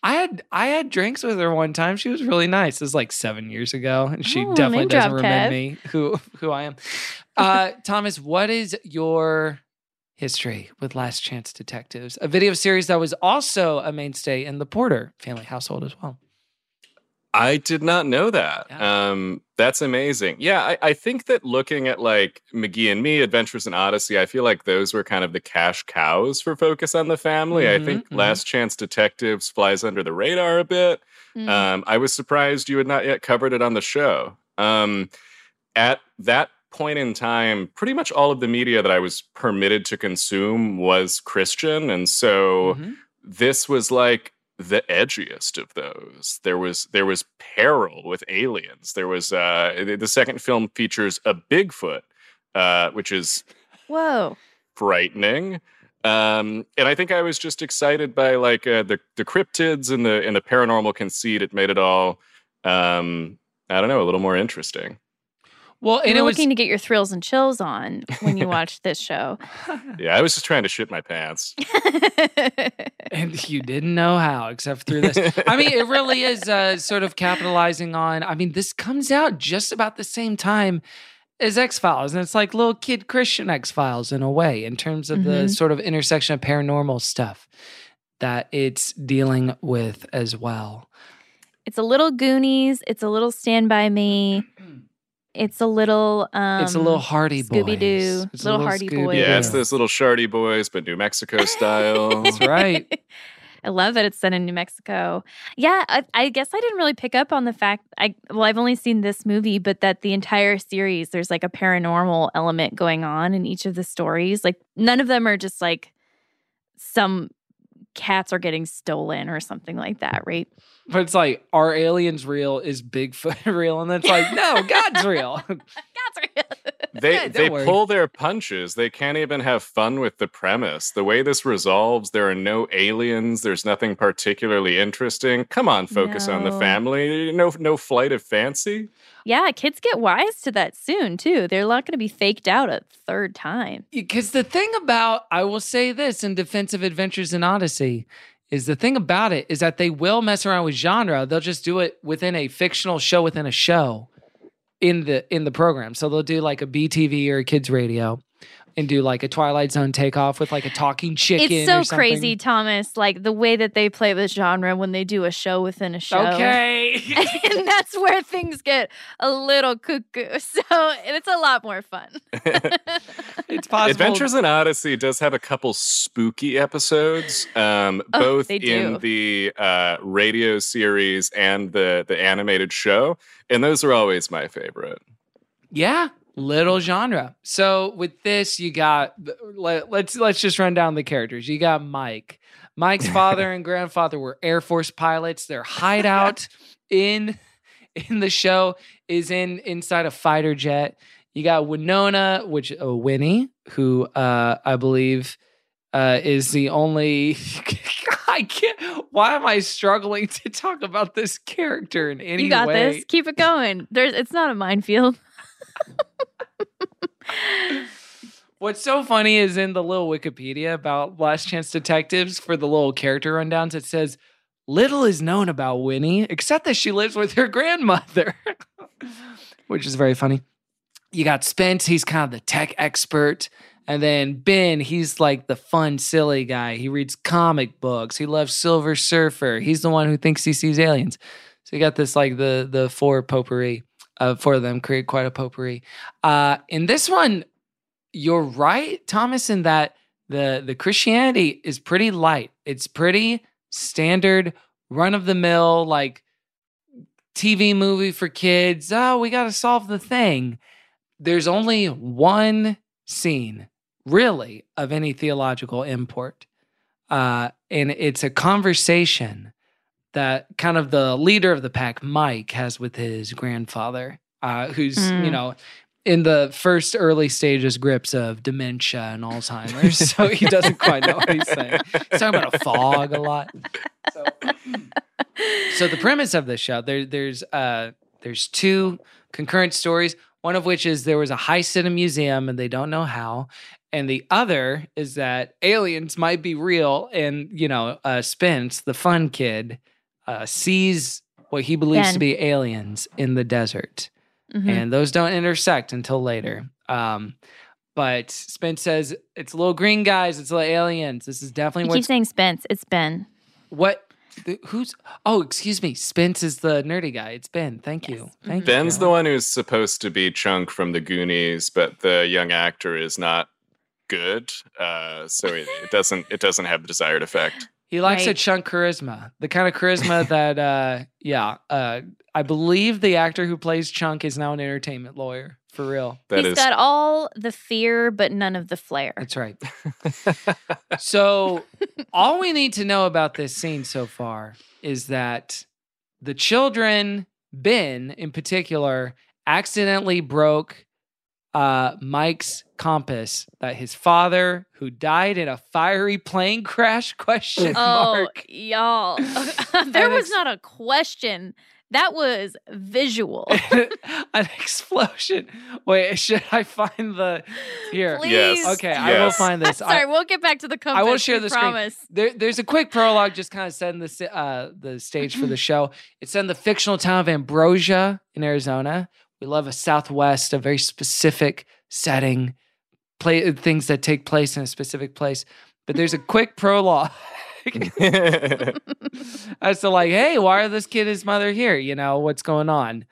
I had I had drinks with her one time. She was really nice. It was like seven years ago, and she Oh, definitely name doesn't drop, remember Kev. me who who I am. Uh, Thomas, what is your history with Last Chance Detectives? A video series that was also a mainstay in the Porter family household as well. I did not know that. Yeah. Um, that's amazing. Yeah, I, I think that looking at like McGee and Me, Adventures in Odyssey, I feel like those were kind of the cash cows for Focus on the Family. I Mhm, think mhm. Last Chance Detectives flies under the radar a bit. Mm. Um, I was surprised you had not yet covered it on the show. Um, at that point in time, pretty much all of the media that I was permitted to consume was Christian. And so Mhm. this was like the edgiest of those. There was there was peril with aliens. There was uh the- second film features a Bigfoot, uh, which is Whoa. frightening. Um, and I think I was just excited by like uh, the the cryptids and the and the paranormal conceit. It made it all um, I don't know a little more interesting. Well, You and were it was looking to get your thrills and chills on when you watched this show. Yeah, I was just trying to shit my pants. and you didn't know how except through this. I mean, it really is uh, sort of capitalizing on. I mean, this comes out just about the same time as X Files, and it's like little kid Christian X Files in a way, in terms of the Mhm. sort of intersection of paranormal stuff that it's dealing with as well. it's a little Goonies. It's a little Stand By Me. It's a little. Um, it's a little Hardy Boys. Scooby-Doo, It's a little Hardy Scooby-Doo. Boys. Yeah, it's those little shardy boys, but New Mexico style. That's right. I love that it's set in New Mexico. Yeah, I, I guess I didn't really pick up on the fact. I well, I've only seen this movie, but that the entire series there's like a paranormal element going on in each of the stories. Like none of them are just like some cats are getting stolen or something like that, right? But it's like, are aliens real? Is Bigfoot real? And it's like, no, God's real. Cats are real. They Yeah, they worry. pull their punches. They can't even have fun with the premise. The way this resolves, there are no aliens. There's nothing particularly interesting. Come on, focus on the family. No no flight of fancy. yeah, kids get wise to that soon too. They're not going to be faked out a third time. Because the thing about, I will say this in defense of Adventures in Odyssey, is the thing about it is that they will mess around with genre. They'll just do it within a fictional show within a show in the in the program. So they'll do like a BTV or a kids radio and do like a Twilight Zone takeoff with like a talking chicken. It's so something. crazy, Thomas. Like the way that they play with genre when they do a show within a show. Okay. and that's where things get a little cuckoo. So it's a lot more fun. it's possible. Adventures in Odyssey does have a couple spooky episodes, um, Oh, both in the uh, radio series and the the animated show, and those are always my favorite. Yeah, little genre. So with this, you got let, let's let's just run down the characters. You got Mike. Mike's father and grandfather were Air Force pilots. Their hideout in in the show is in inside a fighter jet. You got Winona, which uh, Winnie, who uh, I believe uh, is the only. I can't. Why am I struggling to talk about this character in any way? you got way? this. Keep it going. There's it's not a minefield. What's so funny is in the little Wikipedia about Last Chance Detectives for the little character rundowns, it says little is known about Winnie except that she lives with her grandmother, which is very funny. You got Spence, he's kind of the tech expert. And then Ben, he's like the fun, silly guy. He reads comic books. He loves Silver Surfer. He's the one who thinks he sees aliens. So you got this like the the four potpourri. Uh, four of them create quite a potpourri. Uh, in this one, you're right, Thomas, in that the the Christianity is pretty light. It's pretty standard, run of the mill, like TV movie for kids. Oh, we got to solve the thing. There's only one scene, really, of any theological import, uh, and it's a conversation that kind of the leader of the pack, Mike, has with his grandfather, uh, who's you Mm. know in the first early stages grips of dementia and Alzheimer's. so he doesn't quite know what he's saying. He's talking about a fog a lot. So, so the premise of this show, there, there's uh, there's two concurrent stories. One of which is there was a heist at a museum and they don't know how. And the other is that aliens might be real. And, you know, uh, Spence, the fun kid, uh, sees what he believes to be aliens in the desert Mhm. and those don't intersect until later. Um, but Spence says it's little green guys, it's little aliens. This is You definitely keep what's saying Spence. It's Ben. what. the- Who's? Oh, excuse me. Spence is the nerdy guy. It's Ben. Thank you. Thank you. Ben's the one who's supposed to be Chunk from the Goonies, but the young actor is not good, uh, so it, it doesn't it doesn't have the desired effect. He likes a Right. chunk charisma, the kind of charisma that, uh, yeah, uh, I believe the actor who plays Chunk is now an entertainment lawyer for real. That He's is got all the fear, but none of the flair. That's right. so, all we need to know about this scene so far is that the children, Ben in particular, accidentally broke uh, Mike's compass that his father, who died in a fiery plane crash, question Oh, mark. y'all. there was ex- not a question. That was visual. An explosion. Wait, should I find the here? Please. Yes. Okay, I will find this. I- Sorry, we'll get back to the compass. I will share we the screen. promise. There, there's a quick prologue, just kind of setting the uh, the stage for the show. It's in the fictional town of Ambrosia in Arizona. We love a Southwest, a very specific setting, play things that take place in a specific place. But there's a quick prologue as to like, hey, why are this kid and his mother here? You know what's going on.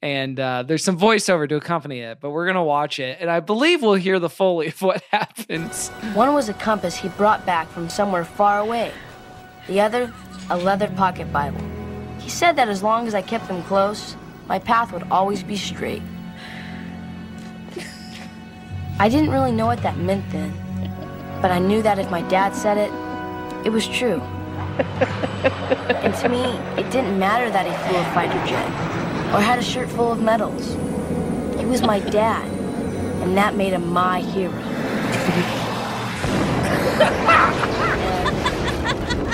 And uh, there's some voiceover to accompany it, but we're gonna watch it, and I believe we'll hear the foley of what happens. One was a compass he brought back from somewhere far away. The other, a leather pocket Bible. He said that as long as I kept them close, my path would always be straight. I didn't really know what that meant then, but I knew that if my dad said it, it was true. and to me, it didn't matter that he flew a fighter jet or had a shirt full of medals. He was my dad, and that made him my hero.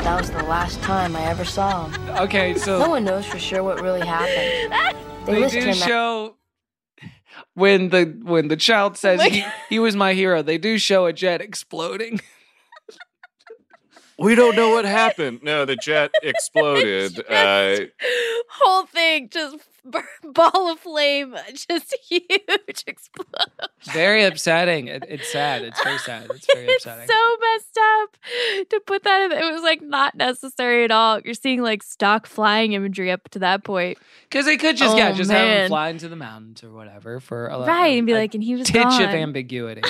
That was the last time I ever saw him. Okay, so No one knows for sure what really happened. They, they do show when the when the child says my he, he was my hero they do show a jet exploding we don't know what happened. No, the jet exploded. uh, Whole thing just ball of flame, just huge explosion. very upsetting it, it's sad it's very sad it's very It's upsetting so messed up to put that in. It was like not necessary at all. You're seeing like stock flying imagery up to that point, because they could just yeah Oh, just have him fly into the mountains or whatever for a, right? And be a like, and he was titch gone. of ambiguity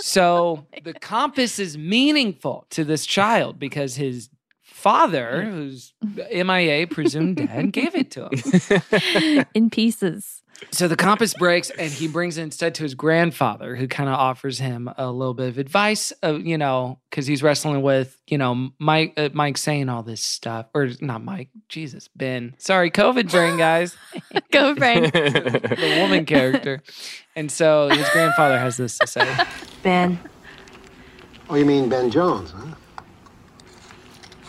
so oh the compass is meaningful to this child because his father who's mia presumed dead gave it to him. In pieces. So the compass breaks, and he brings it instead to his grandfather, who kind of offers him a little bit of advice, of you know, because he's wrestling with you know Mike, uh, Mike saying all this stuff, or not Mike, Jesus, Ben. Sorry, COVID brain, guys, Go, brain. the woman character, and so his grandfather has this to say. Ben, Oh, you mean Ben Jones, huh?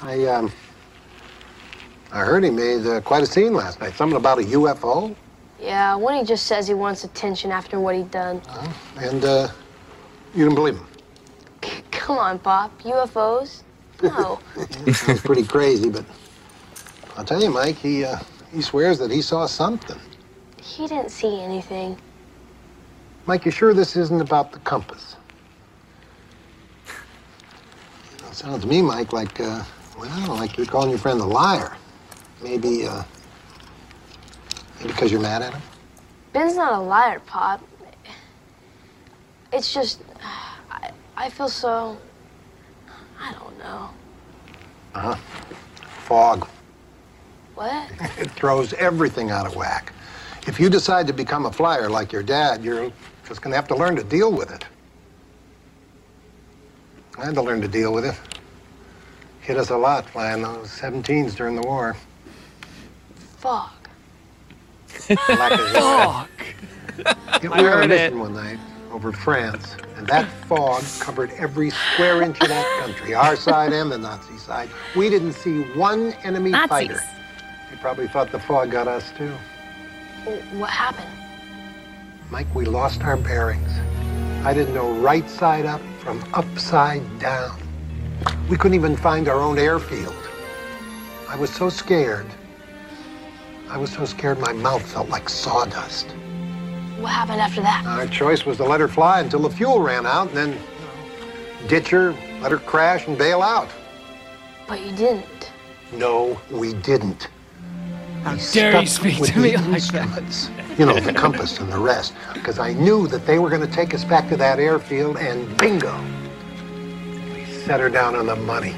I, um, I heard he made uh, quite a scene last night. Something about a UFO. Yeah, when he just says he wants attention after what he'd done. And, uh, you didn't believe him. Come on, Pop. UFOs? No. Sounds pretty crazy, but I'll tell you, Mike, he, uh, he swears that he saw something. he didn't see anything. Mike, you sure this isn't about the compass? It sounds to me, Mike, like, uh, well, like you're calling your friend a liar. Maybe, uh, because you're mad at him? Ben's not a liar, Pop. It's just, I, I feel so. I don't know. Uh huh. Fog. What? It throws everything out of whack. If you decide to become a flyer like your dad, you're just going to have to learn to deal with it. I had to learn to deal with it. Hit us a lot flying those 17s during the war. Fog. Lack of Fog. Yeah, I we were on a mission one night over France, and that fog covered every square inch of that country, our side and the Nazi side. We didn't see one enemy Nazis. fighter. They probably thought the fog got us too. What happened? Mike, we lost our bearings. I didn't know right side up from upside down. We couldn't even find our own airfield. I was so scared. I was so scared my mouth felt like sawdust. What happened after that? Our choice was to let her fly until the fuel ran out and then you know, ditch her, let her crash, and bail out. But you didn't. No, we didn't. How We dare you speak to me the like that? instruments. You know, the compass and the rest. Because I knew that they were going to take us back to that airfield, and bingo. We set her down on the money.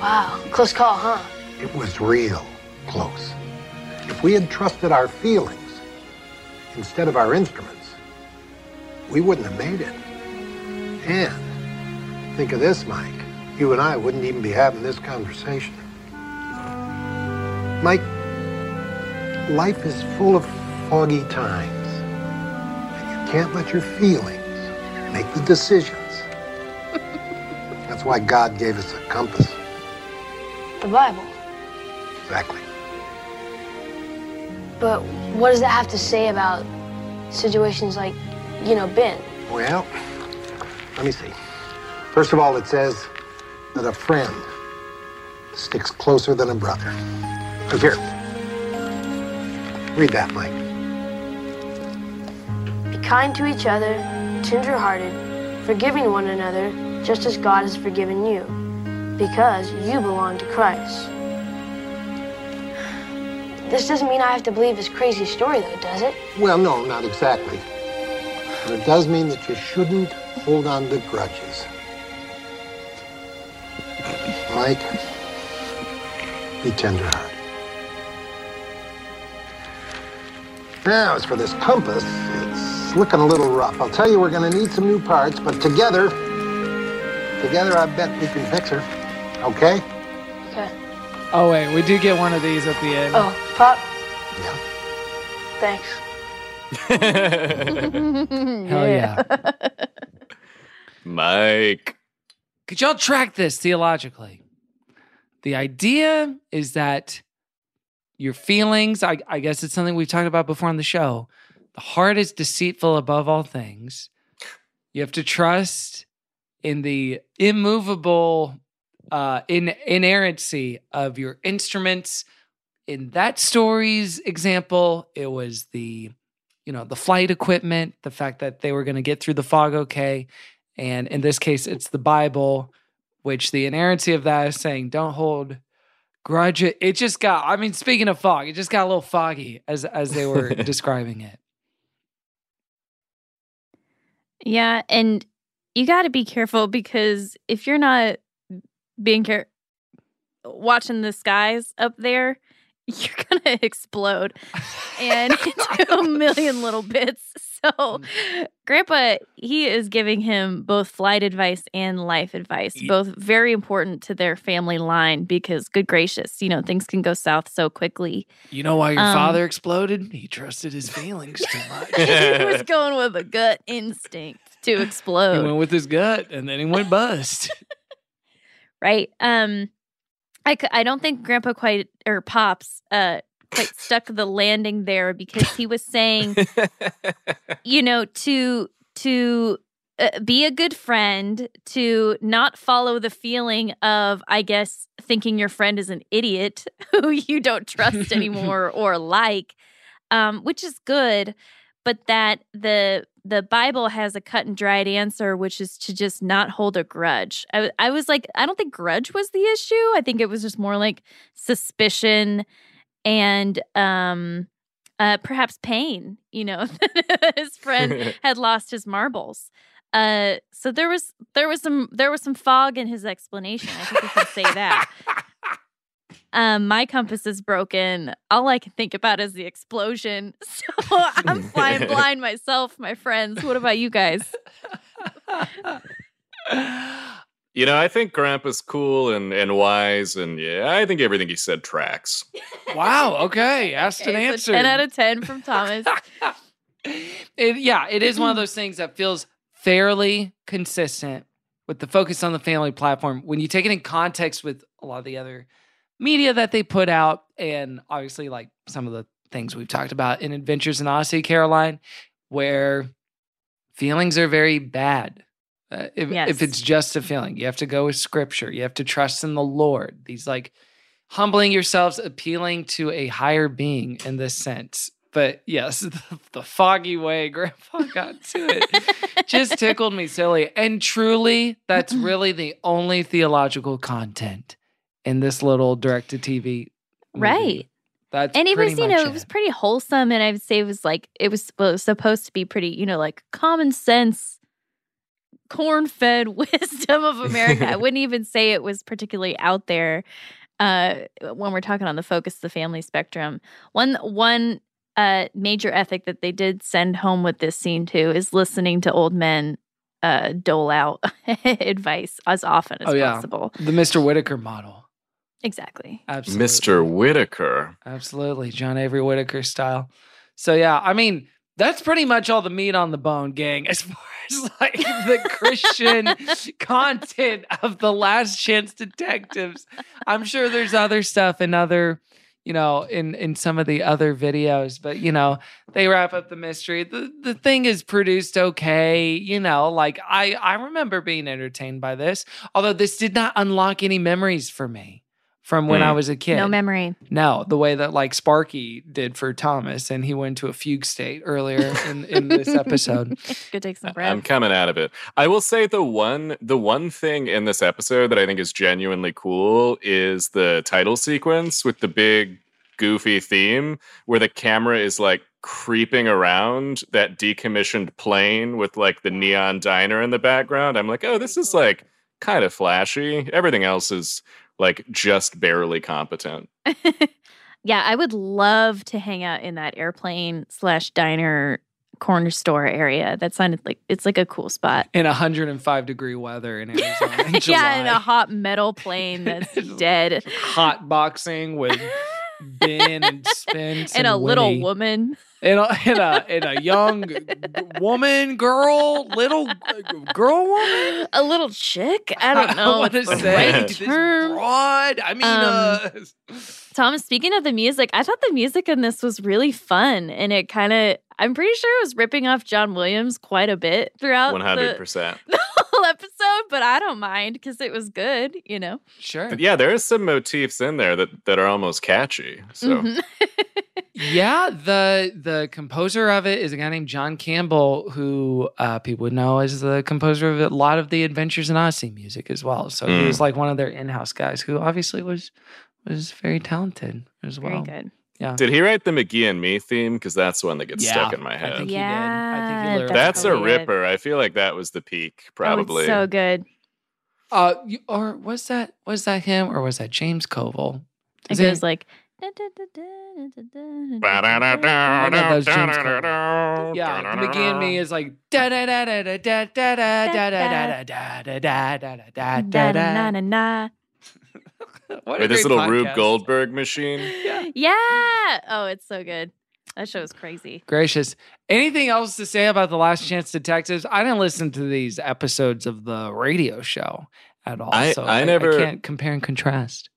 Wow. Close call, huh? It was real close. If we had trusted our feelings instead of our instruments, we wouldn't have made it. And think of this, Mike. You and I wouldn't even be having this conversation. Mike, life is full of foggy times. And you can't let your feelings make the decisions. That's why God gave us a compass. The Bible. Exactly. But what does that have to say about situations like, you know, Ben? Well, let me see. First of all, it says that a friend sticks closer than a brother. Look here. Read that, Mike. Be kind to each other, tender-hearted, forgiving one another, just as God has forgiven you, because you belong to Christ. This doesn't mean I have to believe his crazy story, though, does it? Well, no, not exactly. But it does mean that you shouldn't hold on to grudges. Mike, be tenderhearted. Now, as for this compass, it's looking a little rough. I'll tell you, we're going to need some new parts, but together, together, I bet we can fix her. Okay? Okay. Oh wait, we do get one of these at the end. Oh, Pop. Yeah. Thanks. Hell yeah. Mike. Could y'all track this theologically? The idea is that your feelings, I, I guess it's something we've talked about before on the show. The heart is deceitful above all things. You have to trust in the immovable uh, in, inerrancy of your instruments. In that story's example, it was the you know the flight equipment, the fact that they were going to get through the fog okay, and in this case, it's the Bible, which the inerrancy of that is saying don't hold grudge. It just got. I mean, speaking of fog, it just got a little foggy as as they were describing it. Yeah, and you got to be careful because if you're not being care watching the skies up there, you're gonna explode and into a million little bits. So, Grandpa, he is giving him both flight advice and life advice, both very important to their family line because, good gracious, you know things can go south so quickly. You know why your Um, father exploded? He trusted his feelings too much. he was going with a gut instinct to explode. He went with his gut, and then he went bust. Right? Um I I don't think Grandpa quite or Pops uh quite stuck the landing there because he was saying, you know, to to uh, be a good friend, to not follow the feeling of, I guess, thinking your friend is an idiot who you don't trust anymore or like, um, which is good, but that the the Bible has a cut and dried answer, which is to just not hold a grudge. I, I was like, I don't think grudge was the issue. I think it was just more like suspicion and um, uh, perhaps pain. You know, his friend had lost his marbles. Uh, so there was there was some there was some fog in his explanation. I think we can say that. Um, my compass is broken. All I can think about is the explosion. So I'm flying blind myself, my friends. What about you guys? You know, I think Grandpa's cool and, and wise, and yeah, I think everything he said tracks. Wow. Okay. Asked and Okay, so answered. 10 out of 10 from Thomas. It, yeah, it is one of those things that feels fairly consistent with the focus on the family platform when you take it in context with a lot of the other media that they put out, and obviously, like some of the things we've talked about in Adventures in Odyssey, Caroline, where feelings are very bad. Uh, if, Yes. if it's just a feeling, you have to go with scripture. You have to trust in the Lord. These like humbling yourselves, appealing to a higher being in this sense. But yes, the, the foggy way Grandpa got to it just tickled me silly. And truly, that's really the only theological content in this little direct to TV. right. That's and it was, you know, it was pretty wholesome. And I would say it was like, it was, well, it was supposed to be pretty, you know, like common sense, corn fed wisdom of America. I wouldn't even say it was particularly out there uh, when we're talking on the focus of the family spectrum. One, one, uh, major ethic that they did send home with this scene too is listening to old men uh, dole out advice as often as oh, yeah. possible. The Mr. Whitaker model. Exactly. Absolutely. Mr. Whitaker. Absolutely. John Avery Whitaker style. So, yeah, I mean, that's pretty much all the meat on the bone, gang, as far as like the Christian content of the Last Chance Detectives. I'm sure there's other stuff in other, you know, in in some of the other videos, but you know, they wrap up the mystery. The the thing is produced okay, you know, like I I remember being entertained by this, although this did not unlock any memories for me from when I Mm. was a kid. No memory. No, the way that like Sparky did for Thomas, and he went to a fugue state earlier in, in this episode. Go take some breath. I'm coming out of it. I will say the one the one thing in this episode that I think is genuinely cool is the title sequence with the big goofy theme where the camera is like creeping around that decommissioned plane with like the neon diner in the background. I'm like, "Oh, this is like kind of flashy." Everything else is like just barely competent. yeah, I would love to hang out in that airplane slash diner corner store area. That sounded like it's like a cool spot. in 105 degree weather in Arizona. In yeah, in a hot metal plane that's dead. hot boxing with Ben and Spence and a little woman. And a, and a, and a young g- woman, girl, little g- girl woman. A little chick? I don't know. want to what's the say right this term. broad. I mean, Um, uh, Thomas, speaking of the music, I thought the music in this was really fun and it kind of I'm pretty sure it was ripping off John Williams quite a bit throughout One hundred percent. the whole episode, but I don't mind because it was good, you know. sure. But yeah, there are some motifs in there that, that are almost catchy. So Mhm. Yeah, the the composer of it is a guy named John Campbell, who uh, people would know as the composer of a lot of the Adventures in Odyssey music as well. So he Mm. was like one of their in-house guys, who obviously was was very talented as well. Very good. Yeah, Did he write the McGee and Me theme? Because that's the one that gets Yeah, stuck in my I head. think he did. I Yeah, think he learned That's a totally it. ripper. I feel like that was the peak, Oh, probably. it's so good. Uh, you, or was that was that him or was that James Koval? It Is goes like I know those James Koval. Yeah, the McGee and Me is like da da da da da da da da da da da da da da da da da da na na da. na na. What a Or this great little Rube podcast. Goldberg machine. Yeah. Yeah. Oh, it's so good. That show is crazy. Gracious. Anything else to say about the Last Chance Detectives? I didn't listen to these episodes of the radio show at all, I- so I never- can't compare and contrast.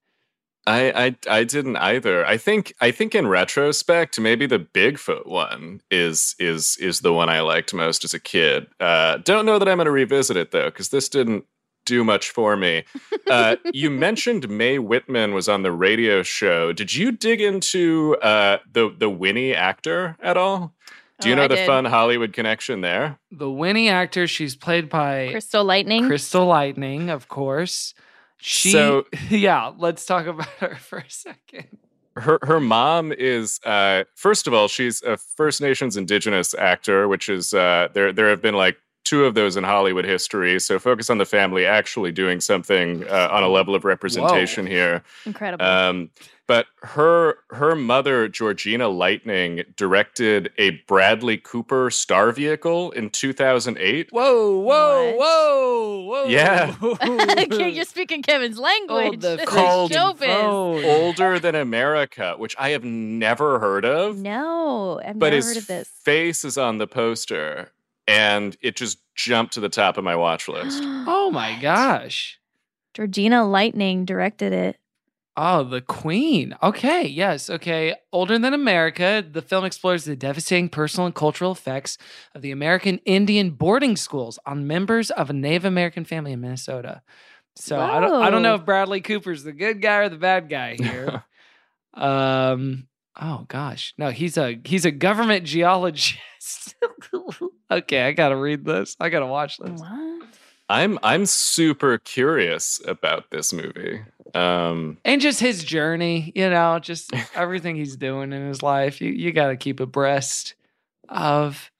I, I I didn't either. I think I think in retrospect, maybe the Bigfoot one is is is the one I liked most as a kid. Uh, don't know that I'm going to revisit it though, because this didn't do much for me. Uh, you mentioned Mae Whitman was on the radio show. Did you dig into uh, the the Winnie actor at all? Do you Oh, know I the did. fun Hollywood connection there? The Winnie actor, she's played by Crystal Lightning. Crystal Lightning, of course. She, So- yeah, let's talk about her for a second. her her mom is uh first of all she's a First Nations indigenous actor which is uh there there have been like two of those in Hollywood history so focus on the family actually doing something uh, on a level of representation here Incredible. um but her her mother Georgina Lightning directed a Bradley Cooper star vehicle in 2008 Whoa, whoa, whoa, whoa. Yeah. You're speaking Kevin's language. the called Older Than America which I have never heard of No, I've but never his heard of this. face is on the poster and it just jumped to the top of my watch list Oh my gosh. Georgina Lightning directed it. Oh, the Queen. Okay, yes, okay. Older Than America, the film explores the devastating personal and cultural effects of the American Indian boarding schools on members of a Native American family in Minnesota. So I don't I don't know if Bradley Cooper's the good guy or the bad guy here. um oh gosh. No, he's a he's a government geologist. okay, I gotta read this. I gotta watch this. What? i'm i'm super curious about this movie um and just his journey, you know, just everything he's doing in his life. You you got to keep abreast of.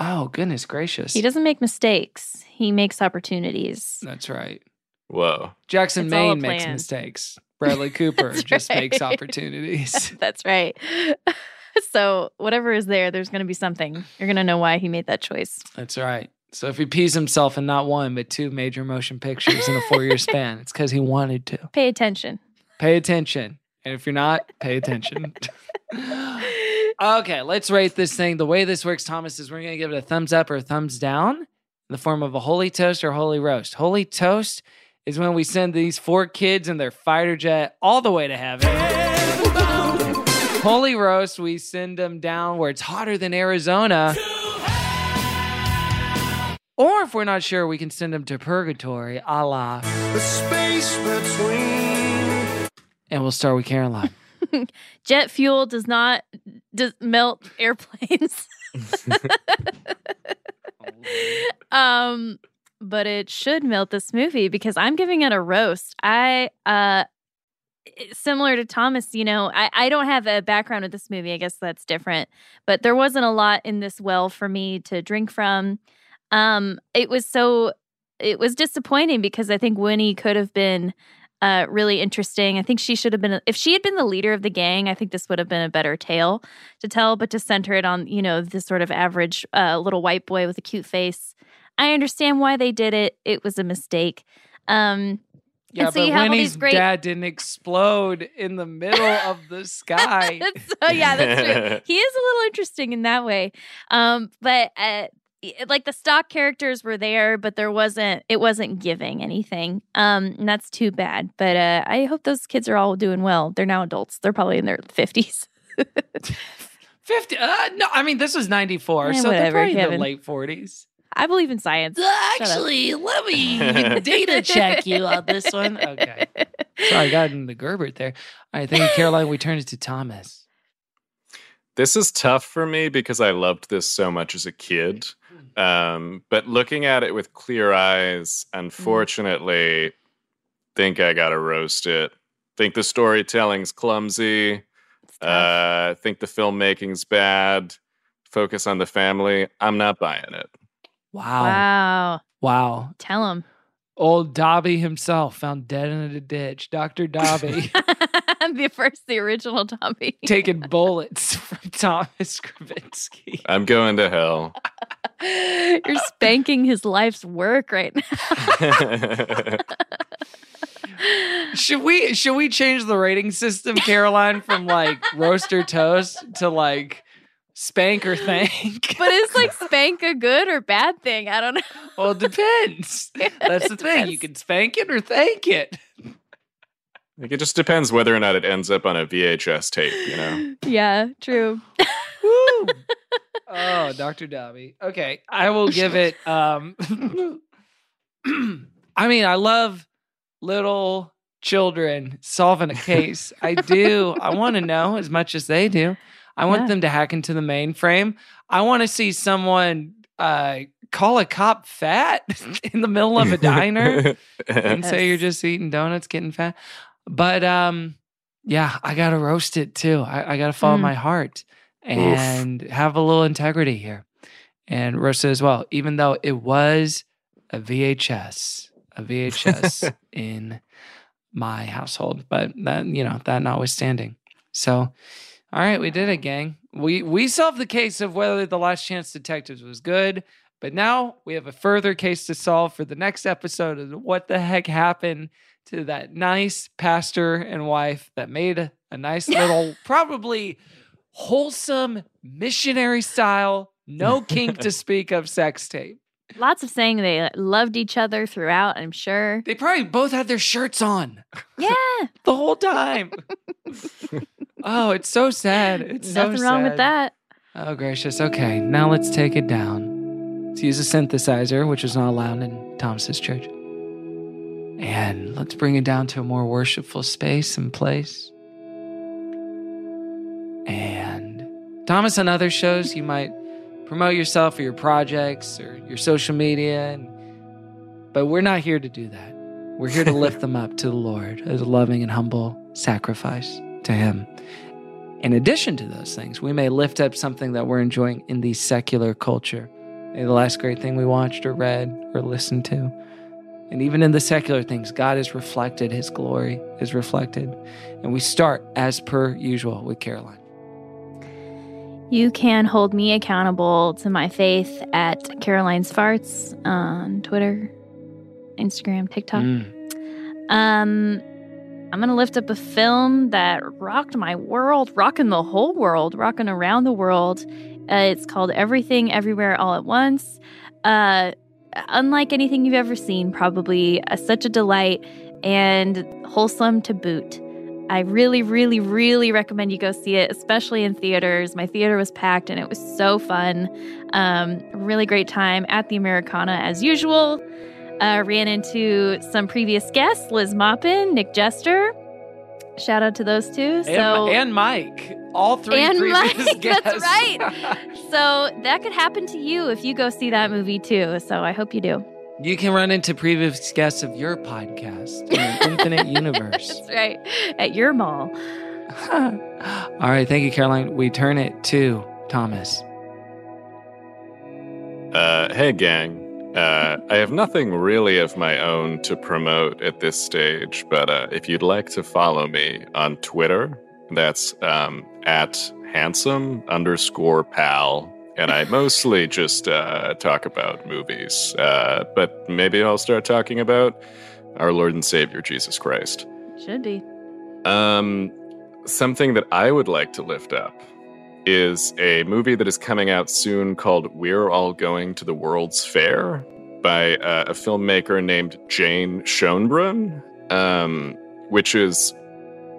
Oh goodness gracious! He doesn't make mistakes. He makes opportunities. That's right. whoa Jackson It's Maine makes mistakes. Bradley Cooper That's just makes opportunities. That's right. so whatever is there, there's going to be something. You're going to know why he made that choice. That's right. So if he pees himself in not one but two major motion pictures in a four year span, it's because he wanted to. Pay attention. Pay attention. And if you're not, pay attention. okay, let's rate this thing. The way this works, Thomas, is we're going to give it a thumbs up or a thumbs down in the form of a holy toast or holy roast. Holy toast is when we send these four kids in their fighter jet all the way to heaven. Holy roast, we send them down where it's hotter than Arizona. Or if we're not sure, we can send them to purgatory, a la. The space between. And we'll start with Caroline. Jet fuel does not does melt airplanes. um but it should melt this movie because I'm giving it a roast. I uh similar to Thomas, you know, I, I don't have a background with this movie. I guess that's different. But there wasn't a lot in this well for me to drink from. Um, it was so it was disappointing because I think Winnie could have been uh really interesting. I think she should have been if she had been the leader of the gang, I think this would have been a better tale to tell, but to center it on, you know, this sort of average uh little white boy with a cute face. I understand why they did it. It was a mistake. Um Yeah, and so but you have all Winnie's great dad didn't explode in the middle of the sky. so yeah, that's true. he is a little interesting in that way. Um, but uh, it- like the stock characters were there, but there wasn't. It wasn't giving anything. Um, and that's too bad. But uh, I hope those kids are all doing well. They're now adults. They're probably in their fifties. 50. Uh, no, I mean, this was 94, Eh, so they're whatever, probably in the late 40s. I believe in science. Actually, let me data check you on this one. Okay. Sorry, I got in the Gerbert there. All right, thank you, Caroline. We turn it to Thomas. This is tough for me because I loved this so much as a kid. Um, but looking at it with clear eyes, unfortunately, think I gotta roast it. Think the storytelling's clumsy. Uh, think the filmmaking's bad. Focus on the family. I'm not buying it. Wow. Wow. Wow. Tell him. Old Dobby himself found dead in a ditch. Dr. Dobby the first, the original Tommy. taking bullets from Thomas Grabinski. I'm going to hell. You're spanking his life's work right now. Should we should we change the rating system, Caroline, from like roast or toast to like spank or thank? But is like spank a good or bad thing? I don't know. Well, it depends. That's the thing. You can spank it or thank it. Like it just depends whether or not it ends up on a VHS tape, you know. Yeah, true. Oh, Dr. Dobby. Okay, I will give it um I mean, I love little children solving a case. I do. I want to know as much as they do. I want Yeah. them to hack into the mainframe. I want to see someone uh call a cop fat in the middle of a diner and say you're just eating donuts, getting fat. But um, yeah, I gotta roast it too. I, I gotta follow Mm. my heart and have a little integrity here and roast it as well. Even though it was a VHS, a VHS in my household, but that you know that notwithstanding. So, all right, we did it, gang. We we solved the case of whether the Last Chance Detectives was good. But now we have a further case to solve for the next episode of what the heck happened to that nice pastor and wife that made a, nice little, probably wholesome missionary style, no kink to speak of sex tape. Lots of saying they loved each other throughout, I'm sure. They probably both had their shirts on Yeah. the whole time. oh, it's so sad. It's so Nothing wrong with that. Oh, gracious. Okay, now let's take it down. Let's use a synthesizer, which is not allowed in Thomas's church. And let's bring it down to a more worshipful space and place. And Thomas, on other shows, you might promote yourself or your projects or your social media. And, but we're not here to do that. We're here to lift them up to the Lord as a loving and humble sacrifice to Him. In addition to those things, we may lift up something that we're enjoying in the secular culture. Maybe the last great thing we watched or read or listened to. And even in the secular things, God is reflected, His glory is reflected. And we start, as per usual, with Caroline. You can hold me accountable to my faith at Caroline's Farts on Twitter, Instagram, TikTok. Mm. Um, I'm gonna lift up a film that rocked my world, rocking the whole world, rocking around the world. Uh, it's called Everything Everywhere All at Once. Uh, unlike anything you've ever seen, probably uh, such a delight and wholesome to boot. I really, really, really recommend you go see it, especially in theaters. My theater was packed and it was so fun. Um, really great time at the Americana as usual. Uh, ran into some previous guests, Liz Moppin, Nick Jester. Shout out to those two. So and, and Mike. All three and previous Mike, guests. that's right. so that could happen to you if you go see that movie too. So I hope you do. You can run into previous guests of your podcast in an infinite universe. That's right. At your mall. All right, thank you, Caroline. We turn it to Thomas. Uh, hey, gang. Uh, I have nothing really of my own to promote at this stage, but uh, if you'd like to follow me on Twitter, that's um, at handsome underscore pal. And I mostly just uh, talk about movies, uh, but maybe I'll start talking about our Lord and Savior Jesus Christ. Should be. Um, something that I would like to lift up is a movie that is coming out soon called We're All Going to the World's Fair by uh, a filmmaker named Jane Schoenbrun, um, which is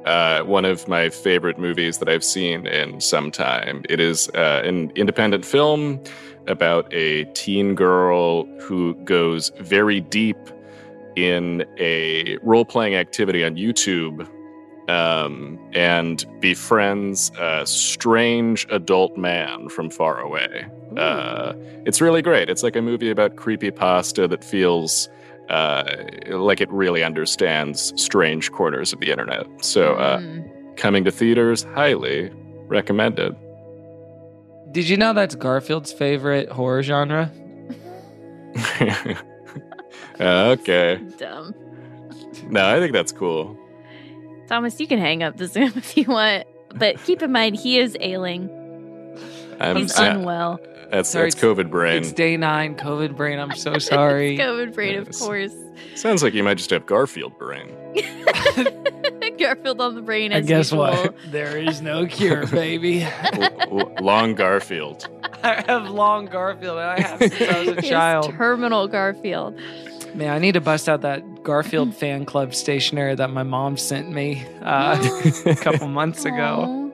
uh, one of my favorite movies that I've seen in some time. It is uh, an independent film about a teen girl who goes very deep in a role playing activity on YouTube um, and befriends a strange adult man from far away. Uh, it's really great. It's like a movie about creepy pasta that feels uh, like it really understands strange corners of the internet. So, uh, coming to theaters, highly recommended. Did you know that's Garfield's favorite horror genre? okay. Dumb. No, I think that's cool. Thomas, you can hang up the Zoom if you want. But keep in mind, he is ailing. I'm He's yeah, unwell. That's Sorry, that's COVID brain. It's day nine, COVID brain. I'm so sorry. It's COVID brain, of course. Sounds like you might just have Garfield brain. Garfield on the brain. and guess usual. what? There is no cure, baby. L- l- long Garfield. I have long Garfield, and I have since I was a He child. terminal Garfield. Man, I need to bust out that Garfield fan club stationery that my mom sent me uh, a couple months ago.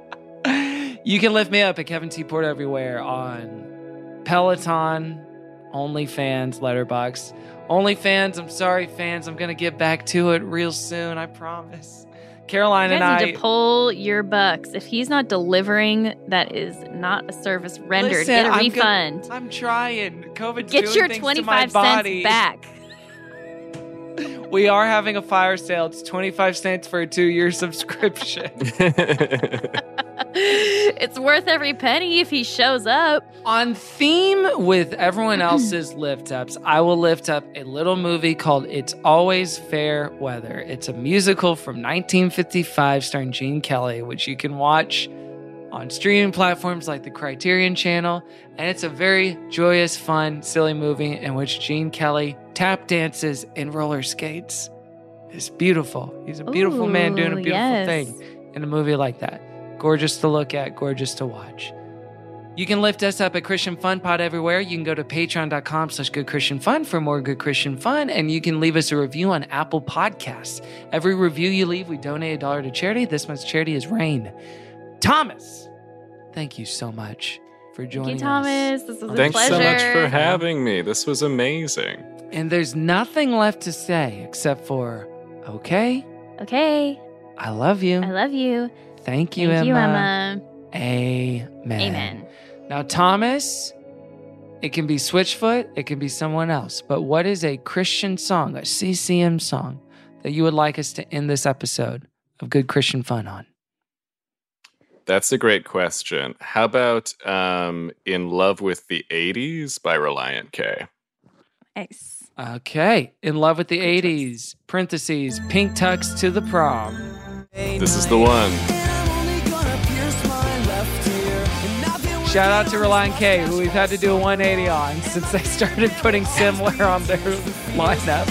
You can lift me up at Kevin T. Porter everywhere on Peloton, OnlyFans, Letterboxd. OnlyFans, I'm sorry, fans. I'm going to get back to it real soon. I promise. Caroline and I. need to pull your bucks. If he's not delivering, that is not a service rendered. Listen, Get a I'm refund. gonna- I'm trying. COVID's Get your 25 my cents back. We are having a fire sale. It's 25 cents for a two year subscription. it's worth every penny if he shows up. On theme with everyone else's lift ups, I will lift up a little movie called It's Always Fair Weather. It's a musical from 1955 starring Gene Kelly, which you can watch on streaming platforms like the Criterion Channel. And it's a very joyous, fun, silly movie in which Gene Kelly tap dances and roller skates. It's beautiful. He's a beautiful man doing a beautiful yes. thing in a movie like that. Gorgeous to look at, gorgeous to watch. You can lift us up at Christian Fun Pod everywhere. You can go to patreon.com slash good Christian fun for more good Christian fun. And you can leave us a review on Apple Podcasts. Every review you leave, we donate a dollar to charity. This month's charity is RAINN. Thomas, thank you so much for Thank joining you, Thomas. This was a Thanks pleasure. so much for having me. This was amazing. Us. And there's nothing left to say except for, okay, Okay. I love you. I love you. Thank you, Thank Emma. you, Emma. Amen. Amen. Now, Thomas, it can be Switchfoot, it can be someone else, but what is a Christian song, a CCM song, that you would like us to end this episode of Good Christian Fun on? That's a great question. How about um, In Love with the 80s by Relient K? Nice. Okay. In Love with the 80s, parentheses, pink tux to the prom. This is the one. Shout out to Relient K, who we've had to do a 180 on since they started putting similar on their lineup.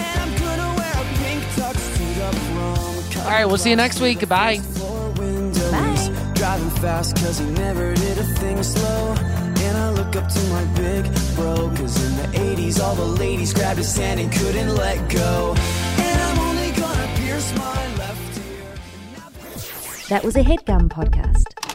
All right, we'll see you next week. Goodbye. Driving And I look up to my big bro. Cause in the 80s, all the ladies grabbed his hand and couldn't let go. And I'm only gonna pierce my left ear. That was a headgum podcast.